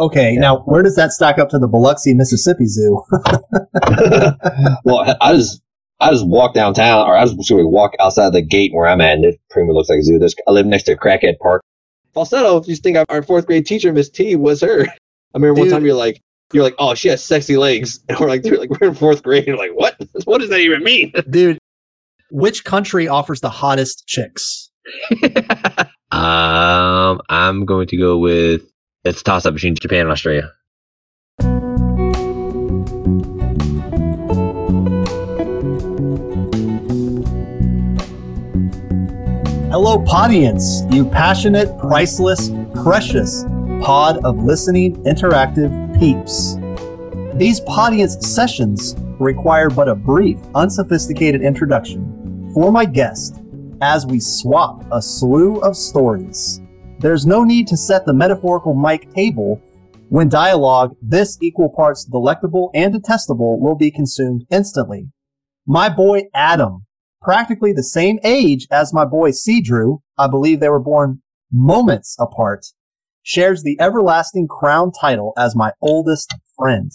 Okay, Yeah. now where does that stack up to the Biloxi, Mississippi Zoo? well, I- I just I just walk downtown, or I just sort walk outside the gate where I'm at, and it pretty much looks like a zoo. There's, I live next to Crackhead Park. Falsetto, if you think our fourth grade teacher, Miss T, was her. I remember one time you're like, you're like, oh, she has sexy legs, and we're like, dude, like we're in fourth grade. You're like, what? What does that even mean? Dude, which country offers the hottest chicks? Um, I'm going to go with it's toss up between Japan and Australia. Hello, Podience, you passionate, priceless, precious pod of listening, interactive peeps. These Podience sessions require but a brief, unsophisticated introduction for my guest as we swap a slew of stories. There's no need to set the metaphorical mic table when dialogue this equal parts delectable and detestable will be consumed instantly. My boy Adam practically the same age as my boy Drew, I believe they were born moments apart, shares the everlasting crown title as my oldest friend.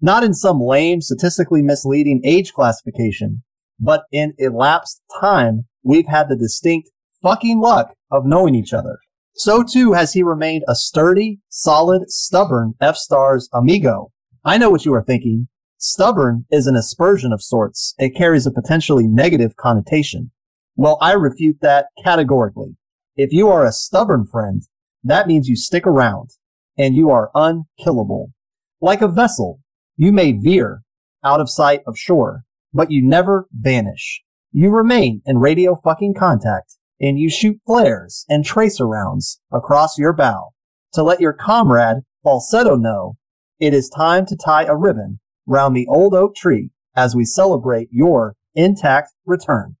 Not in some lame, statistically misleading age classification, but in elapsed time, we've had the distinct fucking luck of knowing each other. So too has he remained a sturdy, solid, stubborn F-Stars amigo. I know what you are thinking. Stubborn is an aspersion of sorts. It carries a potentially negative connotation. Well, I refute that categorically. If you are a stubborn friend, that means you stick around and you are unkillable. Like a vessel, you may veer out of sight of shore, but you never vanish. You remain in radio fucking contact and you shoot flares and tracer rounds across your bow to let your comrade falsetto know it is time to tie a ribbon round the old oak tree as we celebrate your intact return.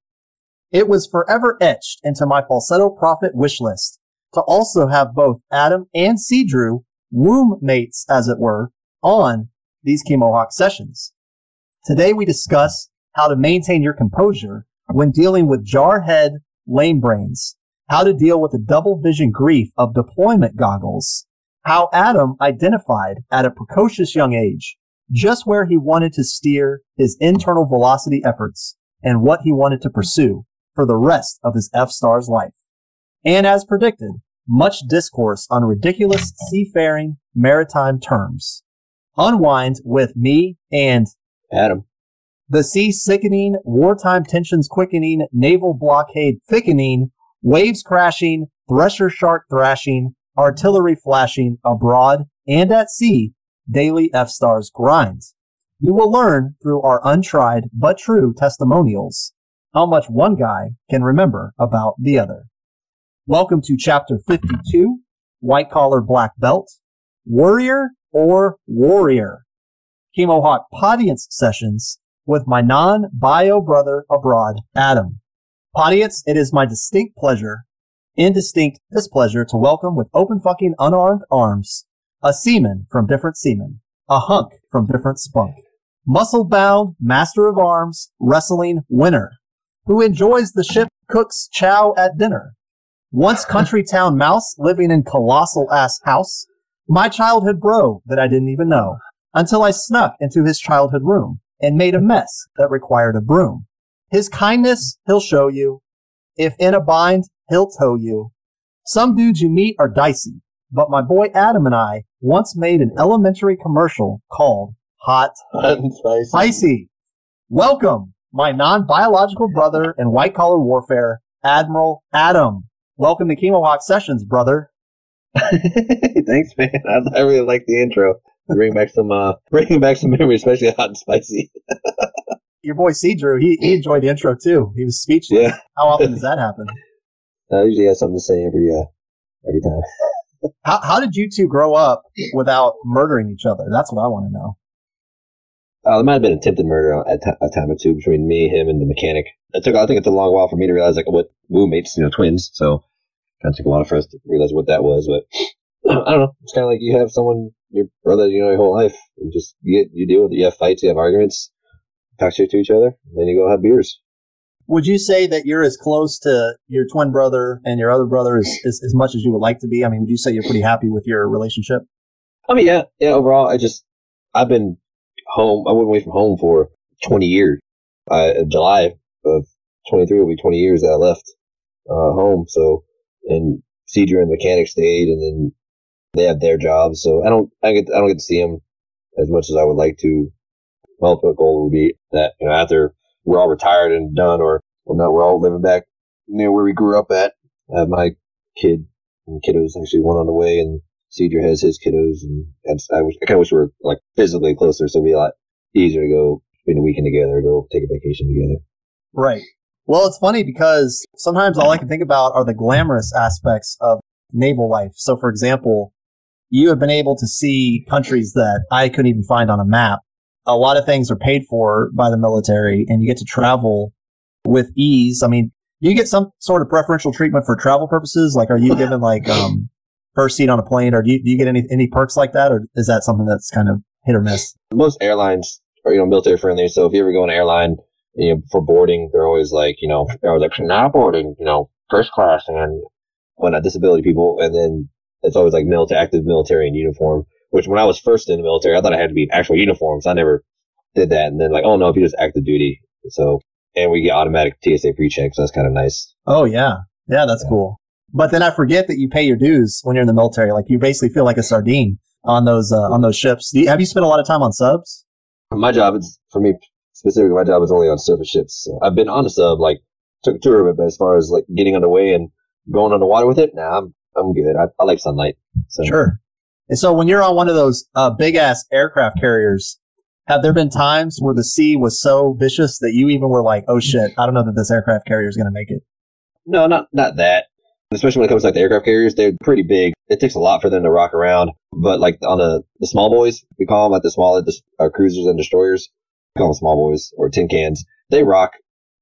It was forever etched into my falsetto prophet wish list to also have both Adam and Drew womb mates, as it were, on these Chemohawk sessions. Today we discuss how to maintain your composure when dealing with jarhead lame brains, how to deal with the double vision grief of deployment goggles, how Adam identified at a precocious young age just where he wanted to steer his internal velocity efforts and what he wanted to pursue for the rest of his F-Stars life. And as predicted, much discourse on ridiculous seafaring maritime terms. Unwind with me and Adam. The sea sickening, wartime tensions quickening, naval blockade thickening, waves crashing, thresher shark thrashing, artillery flashing abroad and at sea, daily F-Stars grinds. You will learn through our untried but true testimonials how much one guy can remember about the other. Welcome to chapter 52, white collar black belt, worrier or warrior. Chemohawk Podience sessions with my non-bio brother abroad, Adam. Podience, it is my distinct pleasure, indistinct displeasure to welcome with open fucking unarmed arms a seaman from different seamen, a hunk from different spunk, muscle bound master of arms, wrestling winner, who enjoys the ship cook's chow at dinner. Once country town mouse living in colossal ass house, my childhood bro that I didn't even know until I snuck into his childhood room and made a mess that required a broom. His kindness he'll show you. If in a bind, he'll tow you. Some dudes you meet are dicey, but my boy Adam and I once made an elementary commercial called Hot Spicy. Spicy. Welcome, my non-biological brother in white collar warfare, Admiral Adam. Welcome to Chemohawk Sessions, brother. Thanks, man. I, I really like the intro. Bring back some, uh, bringing back some memories, especially hot and spicy. Your boy C. Drew, he, he enjoyed the intro too. He was speechless. Yeah, How often does that happen? I usually have something to say every, uh, every time. How, how did you two grow up without murdering each other? That's what I want to know. Uh, there might have been attempted murder at t- a time or two between me, him, and the mechanic. It took, I think, it's a long while for me to realize, like, what woo mates, you know, twins. So, kind of took a while for us to realize what that was. But I don't know. It's kind of like you have someone, your brother, you know, your whole life, and just you you deal with it. You have fights, you have arguments, talk shit to each other, then you go have beers. Would you say that you're as close to your twin brother and your other brother as, as, as much as you would like to be? I mean, would you say you're pretty happy with your relationship? I mean, yeah, yeah. Overall, I just I've been home. I went away from home for 20 years. Uh, July of 23 will be 20 years that I left uh, home. So, and C. Drew and the mechanic stayed, and then they have their jobs. So I don't, I get, I don't get to see them as much as I would like to. My ultimate goal would be that you know after we're all retired and done, or well, not, we're all living back near where we grew up at. I have my kid and kiddos actually one on the way, and C. Drew has his kiddos, and, and I, wish, I kind of wish we were like physically closer, so it'd be a lot easier to go spend a weekend together, go take a vacation together. Right. Well, it's funny because sometimes all I can think about are the glamorous aspects of naval life. So, for example, you have been able to see countries that I couldn't even find on a map. A lot of things are paid for by the military and you get to travel with ease. I mean, do you get some sort of preferential treatment for travel purposes? Like, are you given like, um, first seat on a plane or do you, do you get any, any perks like that? Or is that something that's kind of hit or miss? Most airlines are, you know, military friendly. So if you ever go on an airline, you know, for boarding, they're always like, you know, they're always like, now boarding, you know, first class and whatnot, disability people. And then it's always like military, active military in uniform, which when I was first in the military, I thought I had to be in actual uniforms. I never did that. And then like, oh no, if you just active duty. So, and we get automatic TSA pre-check. So that's kind of nice. Oh yeah. Yeah. That's yeah. cool. But then I forget that you pay your dues when you're in the military. Like you basically feel like a sardine on those, uh, on those ships. You, have you spent a lot of time on subs? My job is for me specifically. My job is only on surface ships. So I've been on a sub, like took a tour of it, but as far as like getting underway and going underwater with it, nah, I'm I'm good. I, I like sunlight. So. Sure. And so when you're on one of those uh, big ass aircraft carriers, have there been times where the sea was so vicious that you even were like, "Oh shit, I don't know that this aircraft carrier is going to make it"? No, not not that. Especially when it comes to like the aircraft carriers, they're pretty big. It takes a lot for them to rock around. But like on the the small boys, we call them like the smaller uh, cruisers and destroyers. We call them small boys or tin cans. They rock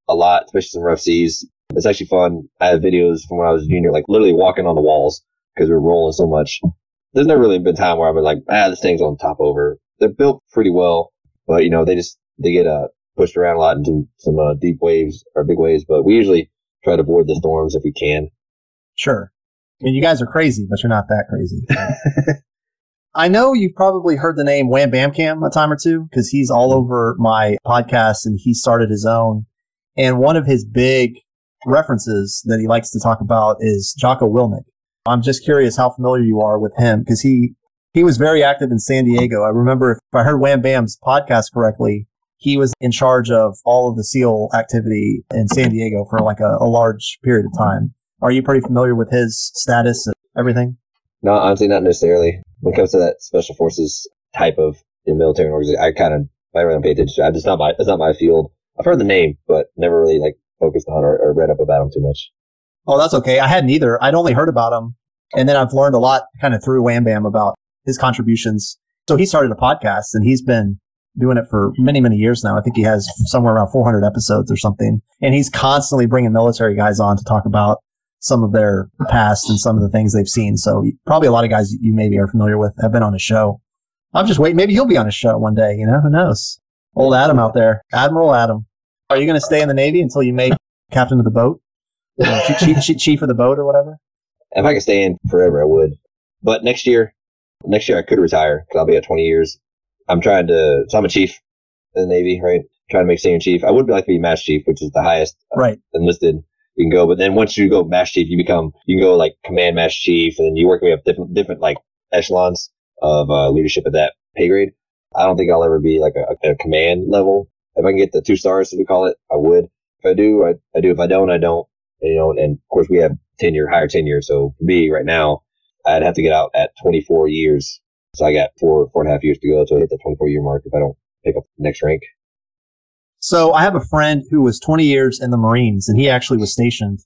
a lot, especially some rough seas. It's actually fun. I have videos from when I was a junior, like literally walking on the walls because we are rolling so much. There's never really been time where I've been like, ah, this thing's on top over. They're built pretty well, but you know, they just, they get, uh, pushed around a lot into some, uh, deep waves or big waves, but we usually try to avoid the storms if we can. Sure. I mean, you guys are crazy, but you're not that crazy. I know you've probably heard the name Wham Bam Cam a time or two because he's all over my podcast and he started his own. And one of his big references that he likes to talk about is Jocko Willink. I'm just curious how familiar you are with him because he he was very active in San Diego. I remember if I heard Wham Bam's podcast correctly, he was in charge of all of the SEAL activity in San Diego for like a, a large period of time. Are you pretty familiar with his status and everything? No, honestly, not necessarily. When it comes to that special forces type of you know, military organization, I kind of I don't pay attention. I just not my it's not my field. I've heard the name, but never really like focused on or, or read up about him too much. Oh, that's okay. I hadn't either. I'd only heard about him. And then I've learned a lot kind of through Wham Bam about his contributions. So he started a podcast and he's been doing it for many, many years now. I think he has somewhere around 400 episodes or something. And he's constantly bringing military guys on to talk about some of their past and some of the things they've seen. So probably a lot of guys you maybe are familiar with have been on his show. I'm just waiting. Maybe he'll be on his show one day. You know, who knows? Old Adam out there, Admiral Adam. Are you going to stay in the Navy until you make captain of the boat, chief, chief, chief of the boat, or whatever? If I could stay in forever, I would. But next year, next year I could retire because I'll be at 20 years. I'm trying to. So I'm a chief in the Navy, right? Trying to make senior chief. I would like to be master chief, which is the highest uh, right. enlisted you can go. But then once you go master chief, you become you can go like command master chief, and then you work your way up different different like echelons of uh, leadership at that pay grade. I don't think I'll ever be like a, a command level if I can get the two stars, as we call it, I would. If I do, I, I do. If I don't, I don't. You know, and of course we have tenure, higher tenure. So for me right now, I'd have to get out at 24 years. So I got four, four and a half years to go to hit the 24 year mark if I don't pick up the next rank. So I have a friend who was 20 years in the Marines and he actually was stationed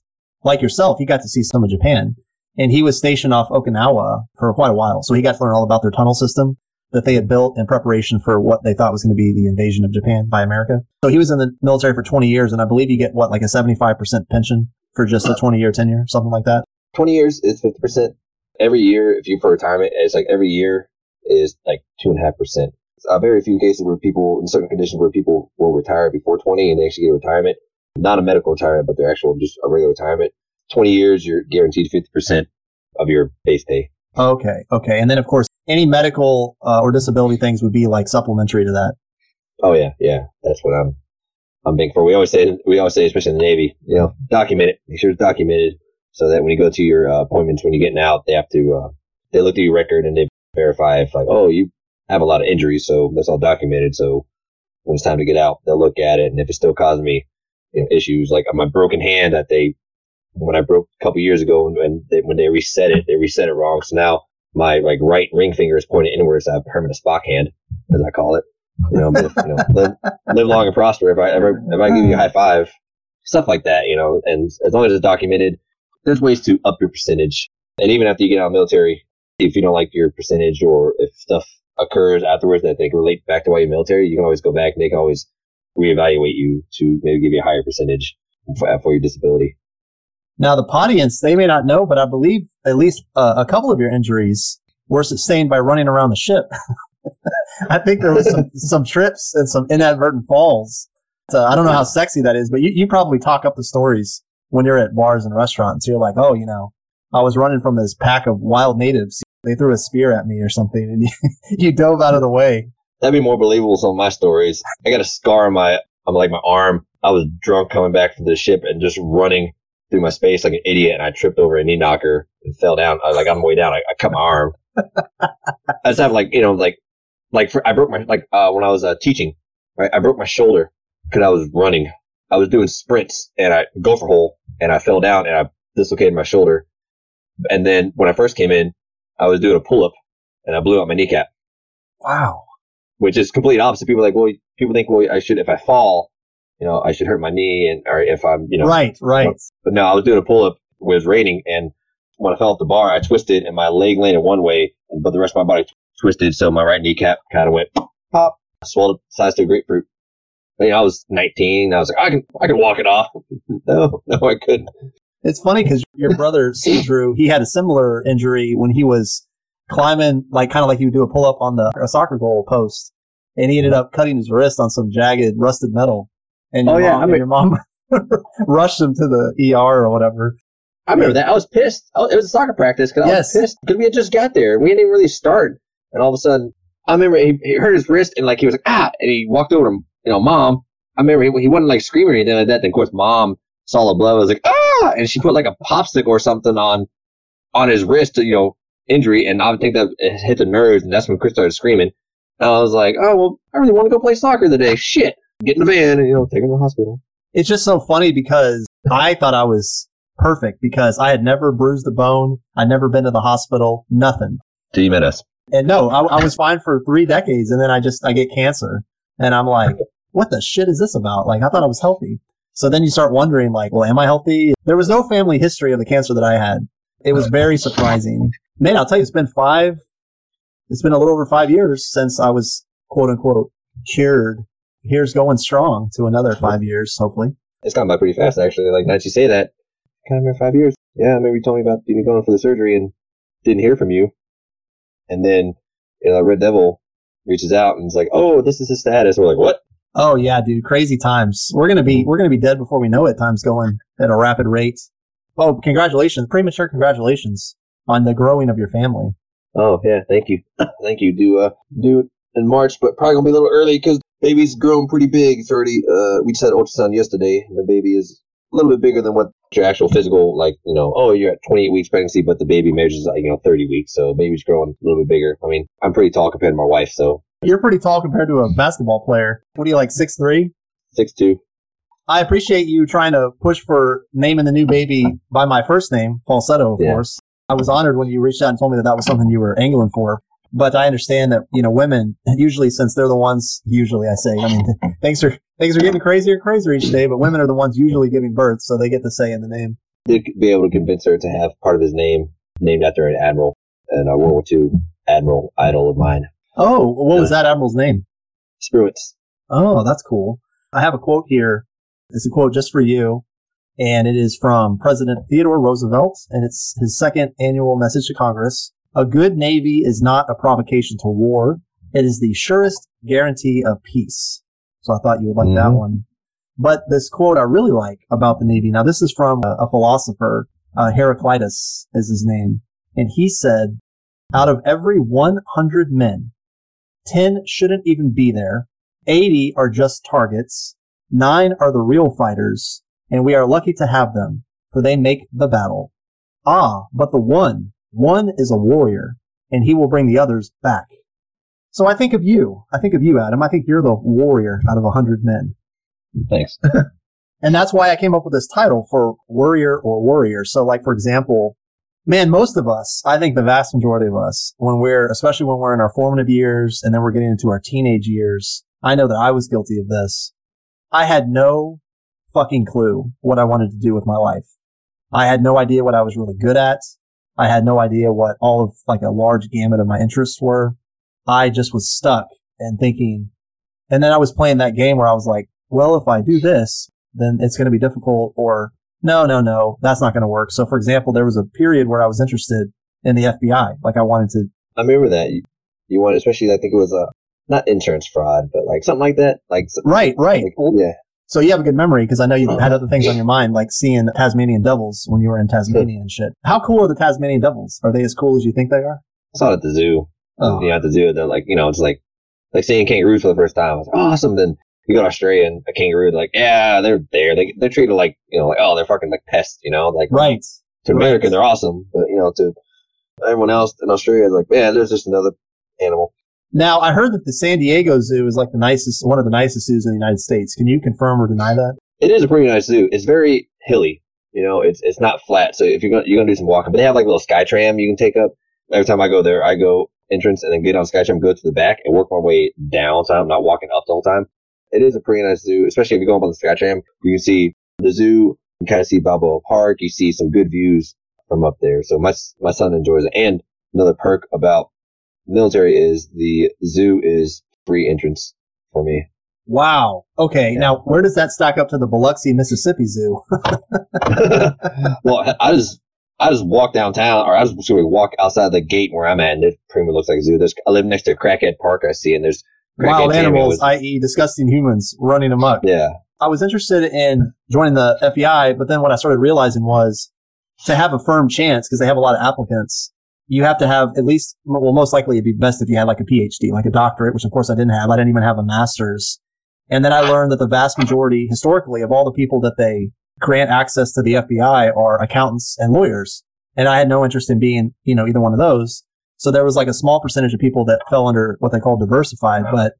like yourself. He got to see some of Japan and he was stationed off Okinawa for quite a while. So he got to learn all about their tunnel system that they had built in preparation for what they thought was going to be the invasion of Japan by America. So he was in the military for 20 years, and I believe you get what, like a 75% pension for just a 20 year tenure, something like that? 20 years is 50%. Every year, if you for retirement, it's like every year is like 2.5%. Uh, very few cases where people, in certain conditions, where people will retire before 20 and they actually get retirement. Not a medical retirement, but they're actual just a regular retirement. 20 years, you're guaranteed 50% of your base pay. Okay, okay, and then of course any medical uh, or disability things would be like supplementary to that. Oh yeah, yeah. That's what I'm I'm big for. We always say we always say, especially in the Navy, you know, document it. Make sure it's documented so that when you go to your uh, appointments, when you're getting out, they have to uh, they look at your record and they verify if like, oh, you have a lot of injuries, so that's all documented. So when it's time to get out, they'll look at it, and if it's still causing me you know, issues, like my broken hand that they when I broke a couple years ago, when they, when they reset it, they reset it wrong. So now my like right ring finger is pointed inwards. I have permanent Spock hand, as I call it. You know, if, you know live, live long and prosper. If I ever if I give you a high five, stuff like that. You know, and as long as it's documented, there's ways to up your percentage. And even after you get out of the military, if you don't like your percentage or if stuff occurs afterwards that they can relate back to why you're military, you can always go back and they can always reevaluate you to maybe give you a higher percentage for, for your disability. Now, the audience, they may not know, but I believe at least uh, a couple of your injuries were sustained by running around the ship. I think there was some, some trips and some inadvertent falls. So I don't know how sexy that is, but you, you probably talk up the stories when you're at bars and restaurants. You're like, oh, you know, I was running from this pack of wild natives. They threw a spear at me or something, and you, you dove out of the way. That'd be more believable. Some of my stories. I got a scar on my, on like my arm. I was drunk coming back from the ship and just running through my space like an idiot, and I tripped over a knee knocker and fell down. I, like on the way down, I, I cut my arm. I just have like you know like like for, I broke my like uh, when I was uh, teaching, right? I broke my shoulder because I was running. I was doing sprints and I gopher hole and I fell down and I dislocated my shoulder. And then when I first came in, I was doing a pull up and I blew out my kneecap. Wow. Which is complete opposite. People like, well, people think, well, I should, if I fall, you know, I should hurt my knee and, or if I'm, you know. Right, right. But no, I was doing a pull up, it was raining and when I fell off the bar, I twisted and my leg landed one way, but the rest of my body twisted. So my right kneecap kind of went pop, swelled up size to a grapefruit. I, mean, I was 19. I was like, I can, I can walk it off. no, no, I couldn't. It's funny because your brother, Drew, he had a similar injury when he was climbing, like kind of like he would do a pull up on the a soccer goal post. And he ended up cutting his wrist on some jagged, rusted metal. And your, oh, yeah, mom, I mean, your mom rushed him to the ER or whatever. I remember that. I was pissed. it was a soccer practice because I yes. was pissed because we had just got there. We didn't even really start. And all of a sudden, I remember he, he hurt his wrist and like he was like, ah, and he walked over to you know, mom. I remember he, he wasn't like screaming or anything like that. Then of course, mom saw the blood. I was like, ah, and she put like a popsicle or something on on his wrist, you know, injury. And I would think that it hit the nerves, and that's when Chris started screaming. And I was like, oh well, I really want to go play soccer today. Shit, get in the van and you know, take him to the hospital. It's just so funny because I thought I was perfect because I had never bruised a bone. I'd never been to the hospital. Nothing. Till you met us. And no, I, I was fine for three decades, and then I just I get cancer, and I'm like, what the shit is this about? Like, I thought I was healthy. So then you start wondering, like, well, am I healthy? There was no family history of the cancer that I had. It was very surprising. Man, I'll tell you, it's been five, it's been a little over five years since I was quote unquote cured. Here's going strong to another five years, hopefully. It's gone by pretty fast, actually. Like, now that you say that, kind of five years. Yeah, I you told me about you going for the surgery and didn't hear from you. And then, you know, Red Devil reaches out and is like, "Oh, this is his status." We're like, "What?" Oh yeah, dude, crazy times. We're gonna be we're gonna be dead before we know it. Time's going at a rapid rate. Oh, congratulations, premature congratulations on the growing of your family. Oh yeah, thank you, thank you. Do uh do it in March, but probably gonna be a little early because baby's grown pretty big. It's already uh we just had ultrasound yesterday, and the baby is a little bit bigger than what your actual physical, like, you know, oh, you're at 28 weeks pregnancy, but the baby measures, you know, 30 weeks. So baby's growing a little bit bigger. I mean, I'm pretty tall compared to my wife, so. You're pretty tall compared to a basketball player. What are you, like, 6'3? 6'2. I appreciate you trying to push for naming the new baby by my first name, Falsetto, of yeah. course. I was honored when you reached out and told me that that was something you were angling for. But I understand that, you know, women, usually since they're the ones, usually I say, I mean, things are, things are getting crazier and crazier each day, but women are the ones usually giving birth, so they get to say in the name. Did be able to convince her to have part of his name named after an admiral, and a uh, World War II admiral idol of mine. Oh, what was that admiral's name? Spruance. Oh, that's cool. I have a quote here. It's a quote just for you, and it is from President Theodore Roosevelt, and it's his second annual message to Congress. A good navy is not a provocation to war. It is the surest guarantee of peace. So I thought you would like mm-hmm. that one. But this quote I really like about the Navy. Now this is from a, a philosopher, uh, Heraclitus is his name. And he said, Out of every 100 men, 10 shouldn't even be there. 80 are just targets. Nine are the real fighters, and we are lucky to have them, for they make the battle. Ah, but the one, one is a warrior, and he will bring the others back. So I think of you. I think of you, Adam. I think you're the worrier out of a hundred men. Thanks. And that's why I came up with this title for warrior or warrior. So like, for example, man, most of us, I think the vast majority of us, when we're, especially when we're in our formative years and then we're getting into our teenage years, I know that I was guilty of this. I had no fucking clue what I wanted to do with my life. I had no idea what I was really good at. I had no idea what all of like a large gamut of my interests were. I just was stuck and thinking, and then I was playing that game where I was like, well, if I do this, then it's going to be difficult or no, no, no, that's not going to work. So for example, there was a period where I was interested in the FBI. Like I wanted to. I remember that. You, you want, especially, I think it was a, not insurance fraud, but like something like that. Like, right, right. Like, yeah. So you have a good memory because I know you oh. had other things on your mind, like seeing Tasmanian devils when you were in Tasmania and shit. How cool are the Tasmanian devils? Are they as cool as you think they are? I saw it at the zoo. Oh. You know, at the zoo, they're like, you know, it's like, like seeing kangaroos for the first time. I was like, awesome. Then you go to Australia and a kangaroo, like, yeah, they're there. They, they're treated like, you know, like, oh, they're fucking like pests, you know, like, Right. to America, Right. they're awesome. But, you know, to everyone else in Australia, like, yeah, there's just another animal. Now I heard that the San Diego Zoo is like the nicest, one of the nicest zoos in the United States. Can you confirm or deny that? It is a pretty nice zoo. It's very hilly. You know, it's it's not flat. So if you're gonna you're gonna do some walking, but they have like a little sky tram you can take up. Every time I go there, I go entrance and then get on sky tram, go to the back, and work my way down, so I'm not walking up the whole time. It is a pretty nice zoo, especially if you go up on the sky tram. You can see the zoo, you kind of see Balboa Park. You see some good views from up there. So my my son enjoys it. And another perk about military is the zoo is free entrance for me. Wow. Okay. Yeah. Now where does that stack up to the Biloxi, Mississippi Zoo? well, I just I just walk downtown, or I just sort of walk outside the gate where I'm at, and it pretty much looks like a zoo. There's I live next to Crackhead Park, I see, and there's Wild animals, i.e., disgusting humans running amok. yeah, I was interested in joining the FBI, but then what I started realizing was to have a firm chance, because they have a lot of applicants, you have to have at least, well, most likely it'd be best if you had like a PhD, like a doctorate, which of course I didn't have. I didn't even have a master's. And then I learned that the vast majority, historically, of all the people that they grant access to the FBI are accountants and lawyers. And I had no interest in being, you know, either one of those. So there was like a small percentage of people that fell under what they call diversified, but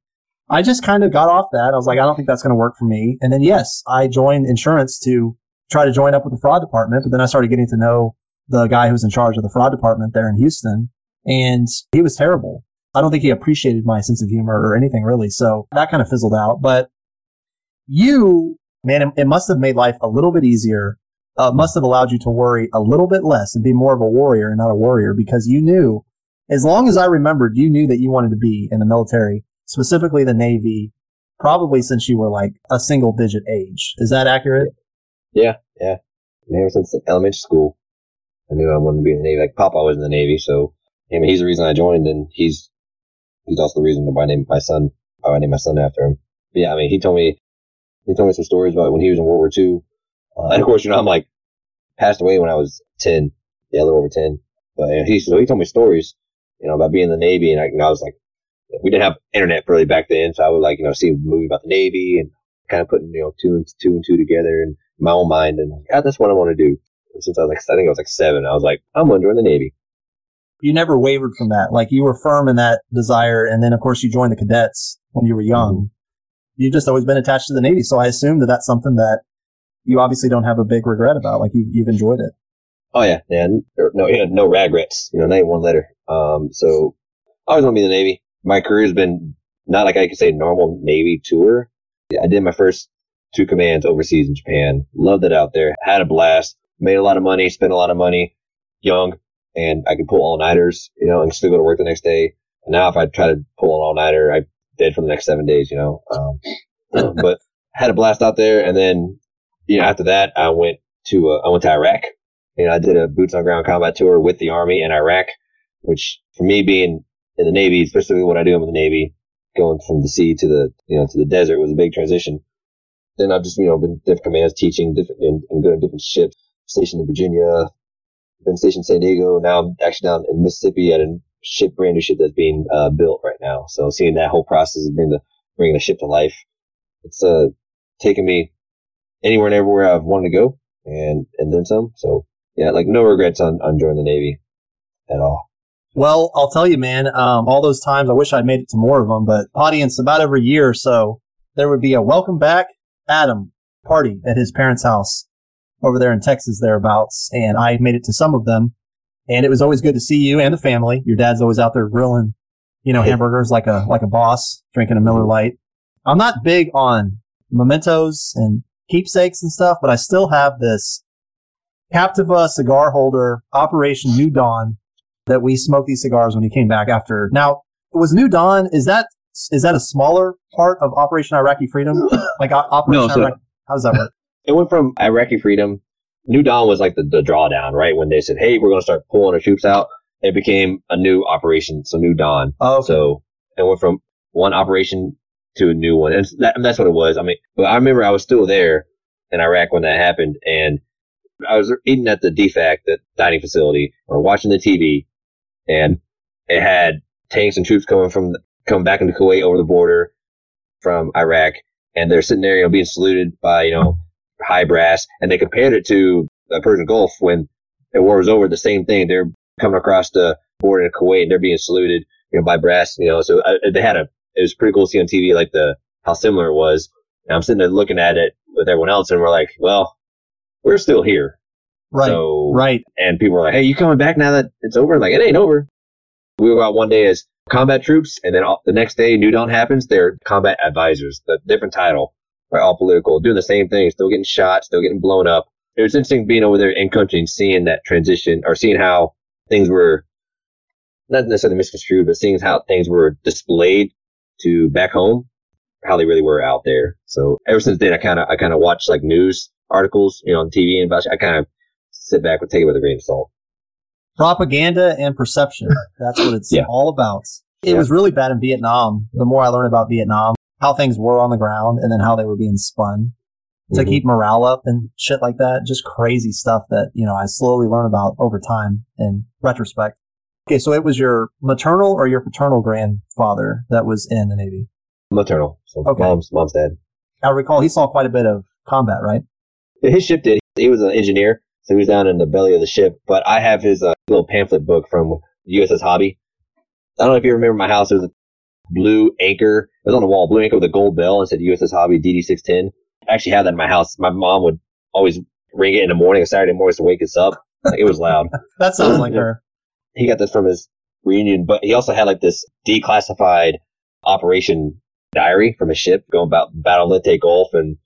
I just kind of got off that. I was like, I don't think that's going to work for me. And then yes, I joined insurance to try to join up with the fraud department, but then I started getting to know the guy who's in charge of the fraud department there in Houston and he was terrible. I don't think he appreciated my sense of humor or anything really. So that kind of fizzled out, but you, man, it, must have made life a little bit easier. Uh, must have allowed you to worry a little bit less and be more of a warrior and not a worrier because you knew, as long as I remembered, you knew that you wanted to be in the military, specifically the Navy, probably since you were like a single digit age. Is that accurate? yeah, yeah. And ever since elementary school, I knew I wanted to be in the Navy. Like Papa was in the Navy, so I mean, he's the reason I joined, and he's he's also the reason why I named my son. Why I named my son after him. But yeah, I mean, he told me he told me some stories about when he was in World War II. Uh, and of course, you know, I'm like passed away when I was ten, yeah, a little over ten. But you know, he so he told me stories, you know, about being in the Navy, and I, you know, I was like, we didn't have internet really back then, so I would like you know see a movie about the Navy and kind of putting you know two and two and two together in my own mind, and ah, that's what I want to do. Since I was like, I think I was like seven, I was like, I'm going to join the Navy. You never wavered from that. Like you were firm in that desire. And then of course you joined the cadets when you were young. You've just always been attached to the Navy. So I assume that that's something that you obviously don't have a big regret about. Like you, you've enjoyed it. Oh yeah, yeah, no, yeah, no regrets. You know, not even one letter. Um, so I always want to be in the Navy. My career has been not like I could say normal Navy tour. I did my first two commands overseas in Japan. Loved it out there. Had a blast. Made a lot of money. Spent a lot of money. Young, and I could pull all nighters. You know, and still go to work the next day. And now if I try to pull an all nighter, I dead for the next seven days. You know, um, but had a blast out there. And then you know after that, I went to uh, I went to Iraq. You know, I did a boots on ground combat tour with the Army in Iraq, which for me being in the Navy, especially what I do in the Navy, going from the sea to the, you know, to the desert was a big transition. Then I've just, you know, been different commands, teaching different, and, and going to different ships, stationed in Virginia, been stationed in San Diego. Now I'm actually down in Mississippi at a ship, brand new ship that's being uh, built right now. So seeing that whole process of bringing the bringing the ship to life, it's uh taken me anywhere and everywhere I've wanted to go, and and then some. So yeah, like no regrets on on joining the Navy at all. Well, I'll tell you, man, um, all those times I wish I'd made it to more of them, but audience about every year or so, there would be a welcome back Adam party at his parents' house over there in Texas thereabouts. And I made it to some of them and it was always good to see you and the family. Your dad's always out there grilling, you know, hamburgers like a, like a boss, drinking a Miller mm-hmm. Lite. I'm not big on mementos and keepsakes and stuff, but I still have this Captiva cigar holder, Operation New Dawn, that we smoked these cigars when he came back after. Now, was New Dawn, is that, is that a smaller part of Operation Iraqi Freedom? Like Operation No, so- Iraqi, how does that work? It went from Iraqi freedom. New Dawn was like the, the drawdown, right? When they said, "Hey, we're going to start pulling our troops out," it became a new operation. So New Dawn. Oh, okay. So it went from one operation to a new one, and that, that's what it was. I mean, but I remember I was still there in Iraq when that happened, and I was eating at the DFAC, the dining facility, or watching the TV, and it had tanks and troops coming from coming back into Kuwait over the border from Iraq, and they're sitting there, you know, being saluted by you know high brass, and they compared it to the Persian Gulf when the war was over. The same thing, they're coming across the border in Kuwait, and they're being saluted, you know, by brass, you know. So uh, they had a, it was pretty cool to see on TV like the how similar it was. And I'm sitting there looking at it with everyone else, and we're like, well, we're still here. right. So, right. and people were like, "Hey, you coming back now that it's over?" Like, it ain't over. We were out one day as combat troops, and then all, the next day, New Dawn happens. They're combat advisors, the different title, right? All political, doing the same thing, still getting shot, still getting blown up. It was interesting being over there in country and seeing that transition, or seeing how things were not necessarily misconstrued, but seeing how things were displayed to back home, how they really were out there. So ever since then, I kind of I kind of watched like news articles, you know, on TV and about. I kind of sit back and take it with a grain of salt. propaganda and perception. That's what it's Yeah. all about. It Yeah. was really bad in Vietnam. The more I learned about Vietnam, how things were on the ground and then how they were being spun to Mhm. keep morale up and shit like that. Just crazy stuff that, you know, I slowly learn about over time in retrospect. Okay. So it was your maternal or your paternal grandfather that was in the Navy. maternal. So Okay. mom's mom's dad. I recall he saw quite a bit of combat, right? His ship did. He was an engineer, so he was down in the belly of the ship. But I have his uh, little pamphlet book from USS Hobby. I don't know if you remember my house. There was a blue anchor. It was on the wall, blue anchor with a gold bell and said USS Hobby DD six ten. I actually had that in my house. My mom would always ring it in the morning, a Saturday mornings to wake us up. Like, it was loud. That sounds like her. he got this from his reunion, but he also had like this declassified operation diary from his ship going about Battle of Leyte Gulf. And,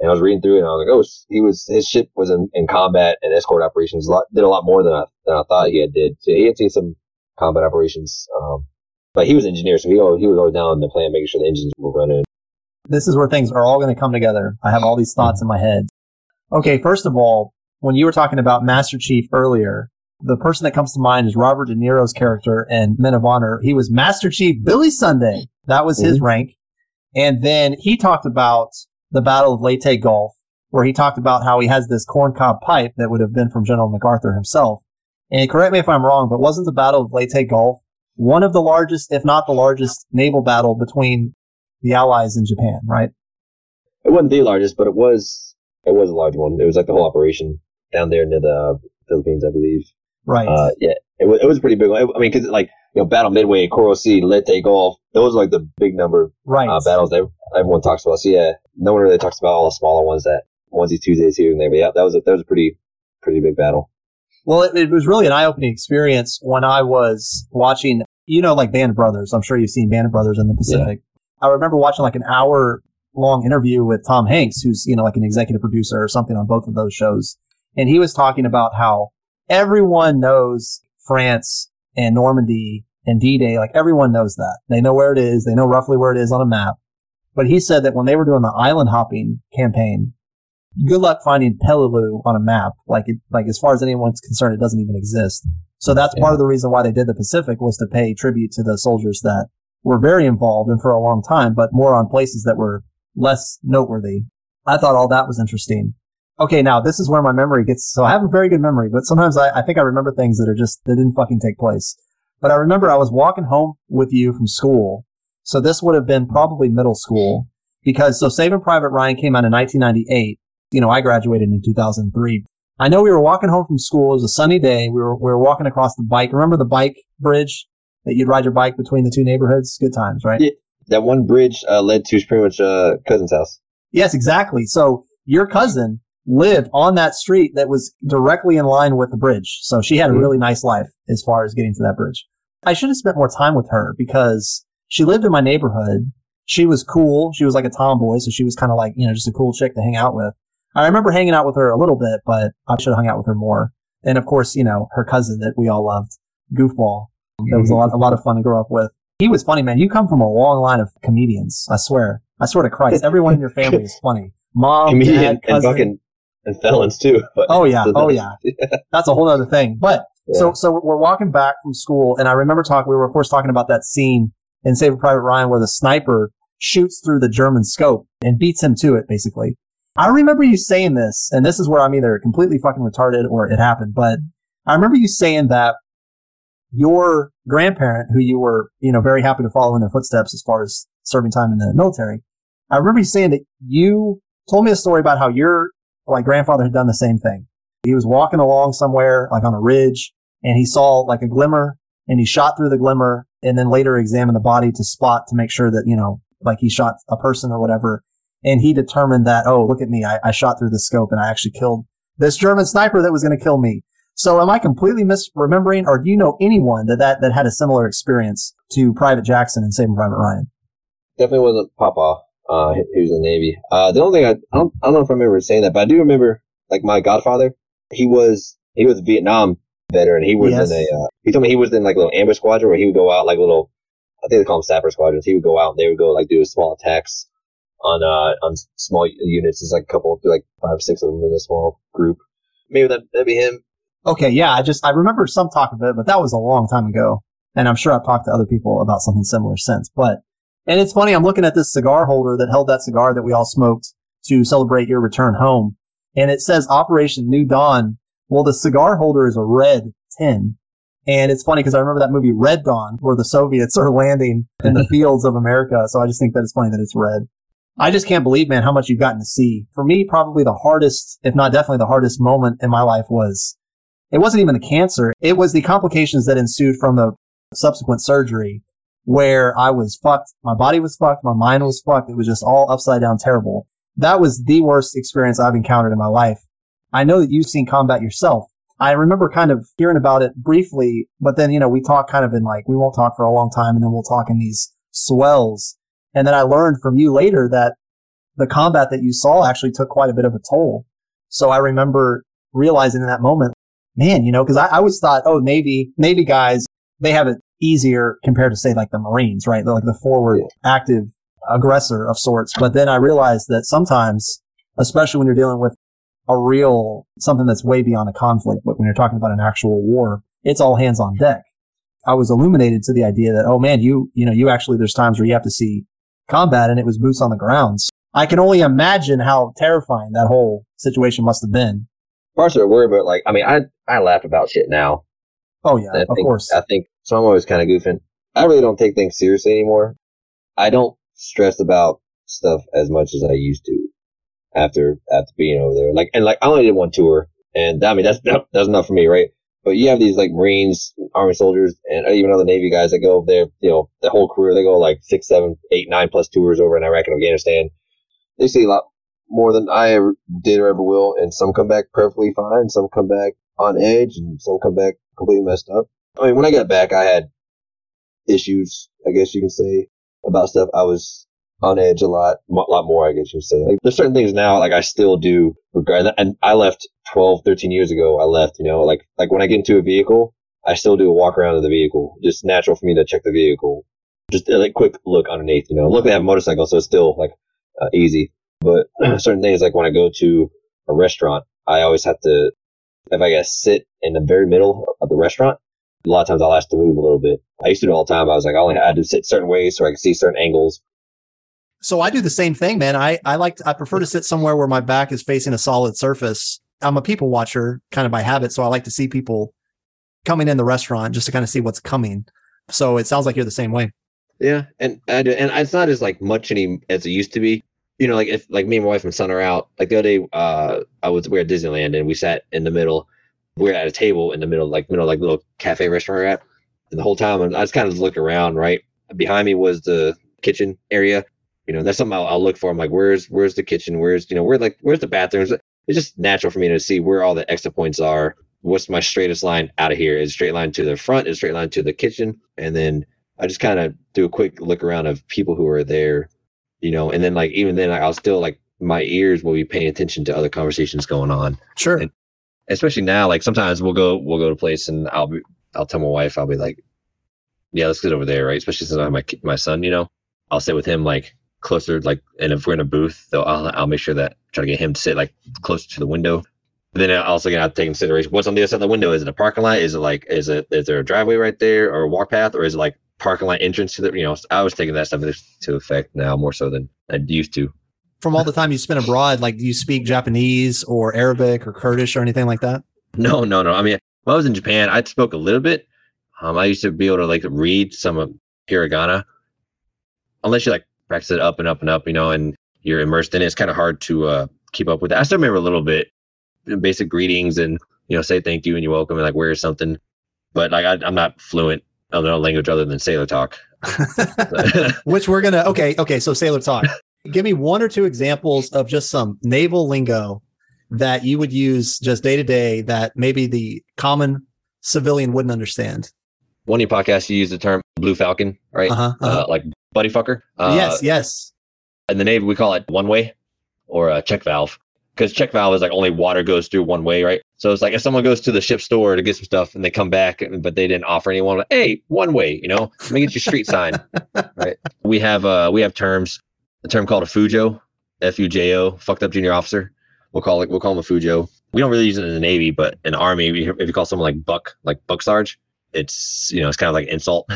and I was reading through it and I was like, oh, he was, his ship was in, in combat and escort operations, a lot, did a lot more than I, than I thought he had did. So he had seen some combat operations. Um, but he was an engineer, so he, always, he was always down in the plant making sure the engines were running. this is where things are all going to come together. I have all these thoughts in my head. Okay, first of all, when you were talking about Master Chief earlier, the person that comes to mind is Robert De Niro's character in Men of Honor. He was Master Chief Billy Sunday. That was his mm-hmm. rank. And then he talked about the Battle of Leyte Gulf, where he talked about how he has this corncob pipe that would have been from General MacArthur himself. And correct me if I'm wrong, but wasn't the Battle of Leyte Gulf one of the largest, if not the largest, naval battle between the Allies and Japan, right? It wasn't the largest, but it was, it was a large one. It was like the whole operation down there near the Philippines, I believe. Right. Uh, yeah, it was, it was a pretty big one. I mean, because like you know, Battle Midway, Coral Sea, Leyte Gulf, those are like the big number right. uh, battles that everyone talks about. So yeah, no one really talks about all the smaller ones that onesies Tuesdays here and there. But yeah, that was a, that was a pretty pretty big battle. Well, it, it was really an eye-opening experience when I was watching, you know, like Band of Brothers. I'm sure you've seen Band of Brothers in the Pacific. I remember watching like an hour long interview with Tom Hanks, who's, you know, like an executive producer or something on both of those shows. And he was talking about how everyone knows France and Normandy and D-Day. Like everyone knows that. They know where it is. They know roughly where it is on a map. But he said that when they were doing the island hopping campaign, good luck finding Peleliu on a map. Like it, like as far as anyone's concerned, it doesn't even exist. So that's part of the reason why they did the Pacific was to pay tribute to the soldiers that were very involved and for a long time, but more on places that were less noteworthy. I thought all that was interesting. Okay, now this is where my memory gets, so I have a very good memory, but sometimes I, I think I remember things that are just, that didn't fucking take place. but I remember I was walking home with you from school. So this would have been probably middle school because so Saving Private Ryan came out in 1998. You know, I graduated in 2003. I know we were walking home from school. It was a sunny day. We were, we were walking across the bike. Remember the bike bridge that you'd ride your bike between the two neighborhoods? Good times, right? Yeah. That one bridge uh, led to pretty much uh, cousin's house. Yes, exactly. So your cousin lived on that street that was directly in line with the bridge. So she had a really nice life as far as getting to that bridge. I should have spent more time with her because she lived in my neighborhood. She was cool. She was like a tomboy. So she was kind of like, you know, just a cool chick to hang out with. I remember hanging out with her a little bit, but I should have hung out with her more. And of course, you know, her cousin that we all loved, Goofball. That was a mm-hmm. lot, a lot of fun to grow up with. He was funny, man. You come from a long line of comedians. I swear. I swear to Christ. Everyone in your family is funny. Mom, Comedian dad, and cousin. fucking and felons too. But Oh yeah, oh yeah. That's a whole other thing. But so so we're walking back from school, and I remember talking. We were of course talking about that scene in Saving Private Ryan where the sniper shoots through the German scope and beats him to it. Basically, I remember you saying this, and this is where I'm either completely fucking retarded or it happened. But I remember you saying that your grandparent, who you were you know very happy to follow in their footsteps as far as serving time in the military, I remember you saying that you told me a story about how your like grandfather had done the same thing. He was walking along somewhere, like on a ridge, and he saw like a glimmer and he shot through the glimmer and then later examined the body to spot to make sure that, you know, like he shot a person or whatever. And he determined that, oh, look at me. I, I shot through the scope and I actually killed this German sniper that was going to kill me. So am I completely misremembering or do you know anyone that, that, that had a similar experience to Private Jackson and Saving Private Ryan? definitely wasn't Papa. Uh, he was in the Navy. Uh, the only thing I, I don't, I don't know if I remember saying that, but I do remember like my godfather. He was he was a Vietnam veteran. He was Yes. in a. Uh, he told me he was in like a little ambush squadron where he would go out like little. I think they call them sapper squadrons. He would go out and they would go like do small attacks on uh on small units. There's like a couple, like five six of them in a small group. Maybe that that'd be him. Okay, yeah, I just I remember some talk of it, but that was a long time ago, and I'm sure I've talked to other people about something similar since. But and it's funny, I'm looking at this cigar holder that held that cigar that we all smoked to celebrate your return home, and it says Operation New Dawn. Well, the cigar holder is a red tin, and it's funny because I remember that movie Red Dawn, where the Soviets are landing in the fields of America. So I just think that it's funny that it's red. I just can't believe, man, how much you've gotten to see. For me, probably the hardest, if not definitely the hardest moment in my life was it wasn't even the cancer. It was the complications that ensued from the subsequent surgery where I was fucked. My body was fucked. My mind was fucked. It was just all upside down terrible. That was the worst experience I've encountered in my life. I know that you've seen combat yourself. I remember kind of hearing about it briefly, but then, you know, we talk kind of in like, we won't talk for a long time and then we'll talk in these swells. And then I learned from you later that the combat that you saw actually took quite a bit of a toll. So I remember realizing in that moment, man, you know, because I, I always thought, oh, Navy, Navy guys, they have it easier compared to say like the Marines, right? They're like the forward, active aggressor of sorts. But then I realized that sometimes, especially when you're dealing with a real something that's way beyond a conflict, but when you're talking about an actual war, it's all hands on deck. I was illuminated to the idea that, oh man, you, you know, you actually, there's times where you have to see combat and it was boots on the ground. So I can only imagine how terrifying that whole situation must have been. Parts are worried, but like I mean, I I laugh about shit now. Oh yeah, of think, course. I think so. I'm always kind of goofing. I really don't take things seriously anymore. I don't stress about stuff as much as I used to after after being over there. Like and like I only did one tour, and I mean that's that's enough for me, right? But you have these like Marines, Army soldiers, and even other Navy guys that go over there. You know, the whole career they go like six, seven, eight, nine plus tours over in Iraq and Afghanistan. They see a lot more than I ever did or ever will, and some come back perfectly fine, some come back on edge, and some come back completely messed up. I mean, when I got back, I had issues, I guess you can say, about stuff. I was on edge a lot, a lot more, I guess you can say. Like, there's certain things now, like I still do regard that. And I left 12, 13 years ago. I left, you know, like, like when I get into a vehicle, I still do a walk around of the vehicle. Just natural for me to check the vehicle. Just a like, quick look underneath, you know. Luckily, I have a motorcycle, so it's still like uh, easy. But certain things, like when I go to a restaurant, I always have to, if I gotta sit in the very middle of the restaurant, a lot of times I'll ask to move a little bit. I used to do it all the time. I was like, I only had to sit certain ways so I could see certain angles. So I do the same thing, man. I, I like, to, I prefer to sit somewhere where my back is facing a solid surface. I'm a people watcher kind of by habit. So I like to see people coming in the restaurant just to kind of see what's coming. So it sounds like you're the same way. Yeah, and I do, and it's not as like much any as it used to be. You know, like if like me and my wife and son are out. Like the other day, uh, I was we are at Disneyland and we sat in the middle. We are at a table in the middle, like middle, like little cafe restaurant we're at. And the whole time, I just kind of looked around. Right behind me was the kitchen area. You know, that's something I'll, I'll look for. I'm like, where's where's the kitchen? Where's you know where like where's the bathrooms? It's just natural for me to see where all the exit points are. What's my straightest line out of here? Is straight line to the front? Is straight line to the kitchen? And then I just kind of do a quick look around of people who are there, you know, and then like even then I'll still like my ears will be paying attention to other conversations going on. Sure. And especially now, like sometimes we'll go we'll go to a place and I'll be I'll tell my wife I'll be like, yeah, let's get over there, right? Especially since I have my my son, you know, I'll sit with him like closer, like, and if we're in a booth, though, I'll I'll make sure that try to get him to sit like closer to the window. But then I also to take consideration what's on the other side of the window. Is it a parking lot? Is it like is it is there a driveway right there or a walk path or is it like parking lot entrance to the you know I was taking that stuff into effect now more so than I used to. From all the time you spent abroad, like do you speak Japanese or Arabic or Kurdish or anything like that? No, no, no. I mean, when I was in Japan, I spoke a little bit. Um, I used to be able to like read some of hiragana, unless you like practice it up and up and up, you know, and you're immersed in it. It's kind of hard to uh, keep up with that. I still remember a little bit, basic greetings and you know, say thank you and you're welcome and like where is something, but like I, I'm not fluent other language other than sailor talk. Which we're gonna okay, okay. So sailor talk. Give me one or two examples of just some naval lingo that you would use just day to day that maybe the common civilian wouldn't understand. One of your podcasts, you use the term blue falcon, right? Uh-huh, uh-huh. Uh, like buddy fucker. Uh, yes, yes. In the Navy, we call it one way or a check valve because check valve is like only water goes through one way, right? So it's like if someone goes to the ship store to get some stuff and they come back, but they didn't offer anyone, like, hey, one way, you know, let me get your street sign, right? We have uh we have terms, a term called a fujo, F U J O, fucked up junior officer. We'll call it we'll call him a fujo. We don't really use it in the Navy, but in the Army, if you call someone like Buck, like Buck Sarge, it's you know it's kind of like insult.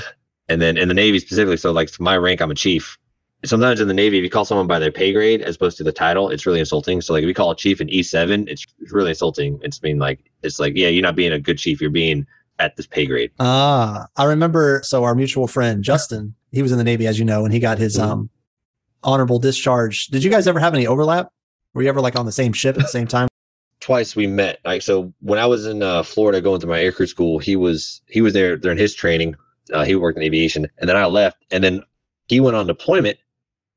And then in the Navy specifically, so like my rank, I'm a chief sometimes in the Navy, if you call someone by their pay grade as opposed to the title, it's really insulting. So like if we call a chief an E7, it's really insulting. It's mean like it's like, yeah, you're not being a good chief, you're being at this pay grade. Ah, I remember so our mutual friend Justin, he was in the Navy, as you know, and he got his mm-hmm. um honorable discharge. Did you guys ever have any overlap? Were you ever like on the same ship at the same time? Twice we met. Like so when I was in uh, Florida going through my aircrew school, he was he was there during his training. Uh, he worked in aviation, and then I left, and then he went on deployment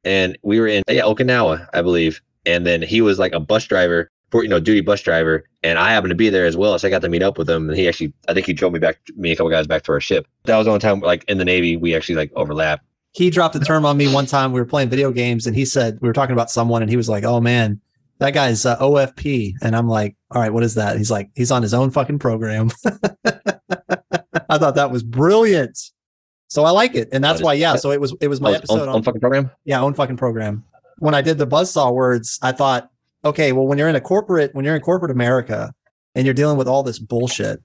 and we were in yeah, Okinawa, I believe. And then he was like a bus driver for you know duty bus driver, and I happened to be there as well, so I got to meet up with him. And he actually, I think he drove me back, me and a couple guys back to our ship. That was the only time like in the Navy we actually like overlapped. He dropped a term on me one time. We were playing video games, and he said we were talking about someone, and he was like, "Oh man." That guy's uh, OFP. And I'm like, all right, what is that? He's like, he's on his own fucking program. I thought that was brilliant. So I like it, and that's why. Yeah. So it was it was my oh, episode on, on fucking program. Yeah, own fucking program. When I did the buzzsaw words, I thought, okay, well, when you're in a corporate, when you're in corporate America, and you're dealing with all this bullshit,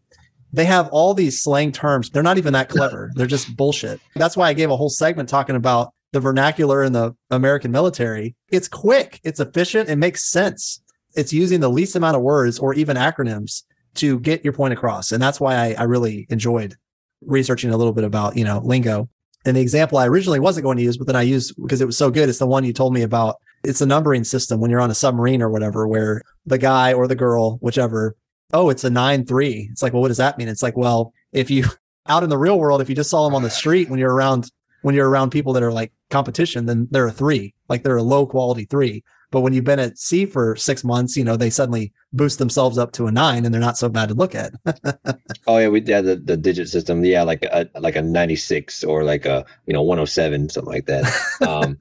they have all these slang terms. They're not even that clever. They're just bullshit. That's why I gave a whole segment talking about the vernacular in the American military. It's quick, it's efficient, it makes sense. It's using the least amount of words or even acronyms to get your point across. And that's why I, I really enjoyed researching a little bit about, you know, lingo. And the example I originally wasn't going to use, but then I used because it was so good. It's the one you told me about. It's a numbering system when you're on a submarine or whatever, where the guy or the girl, whichever, oh, it's a nine three. It's like, well, what does that mean? It's like, well, if you out in the real world, if you just saw them on the street when you're around when you're around people that are like competition, then they're a three, like they're a low quality three. But when you've been at sea for six months, you know, they suddenly boost themselves up to a nine and they're not so bad to look at. oh yeah, we yeah the, the digit system. Yeah, like a like a 96 or like a you know 107, something like that. Um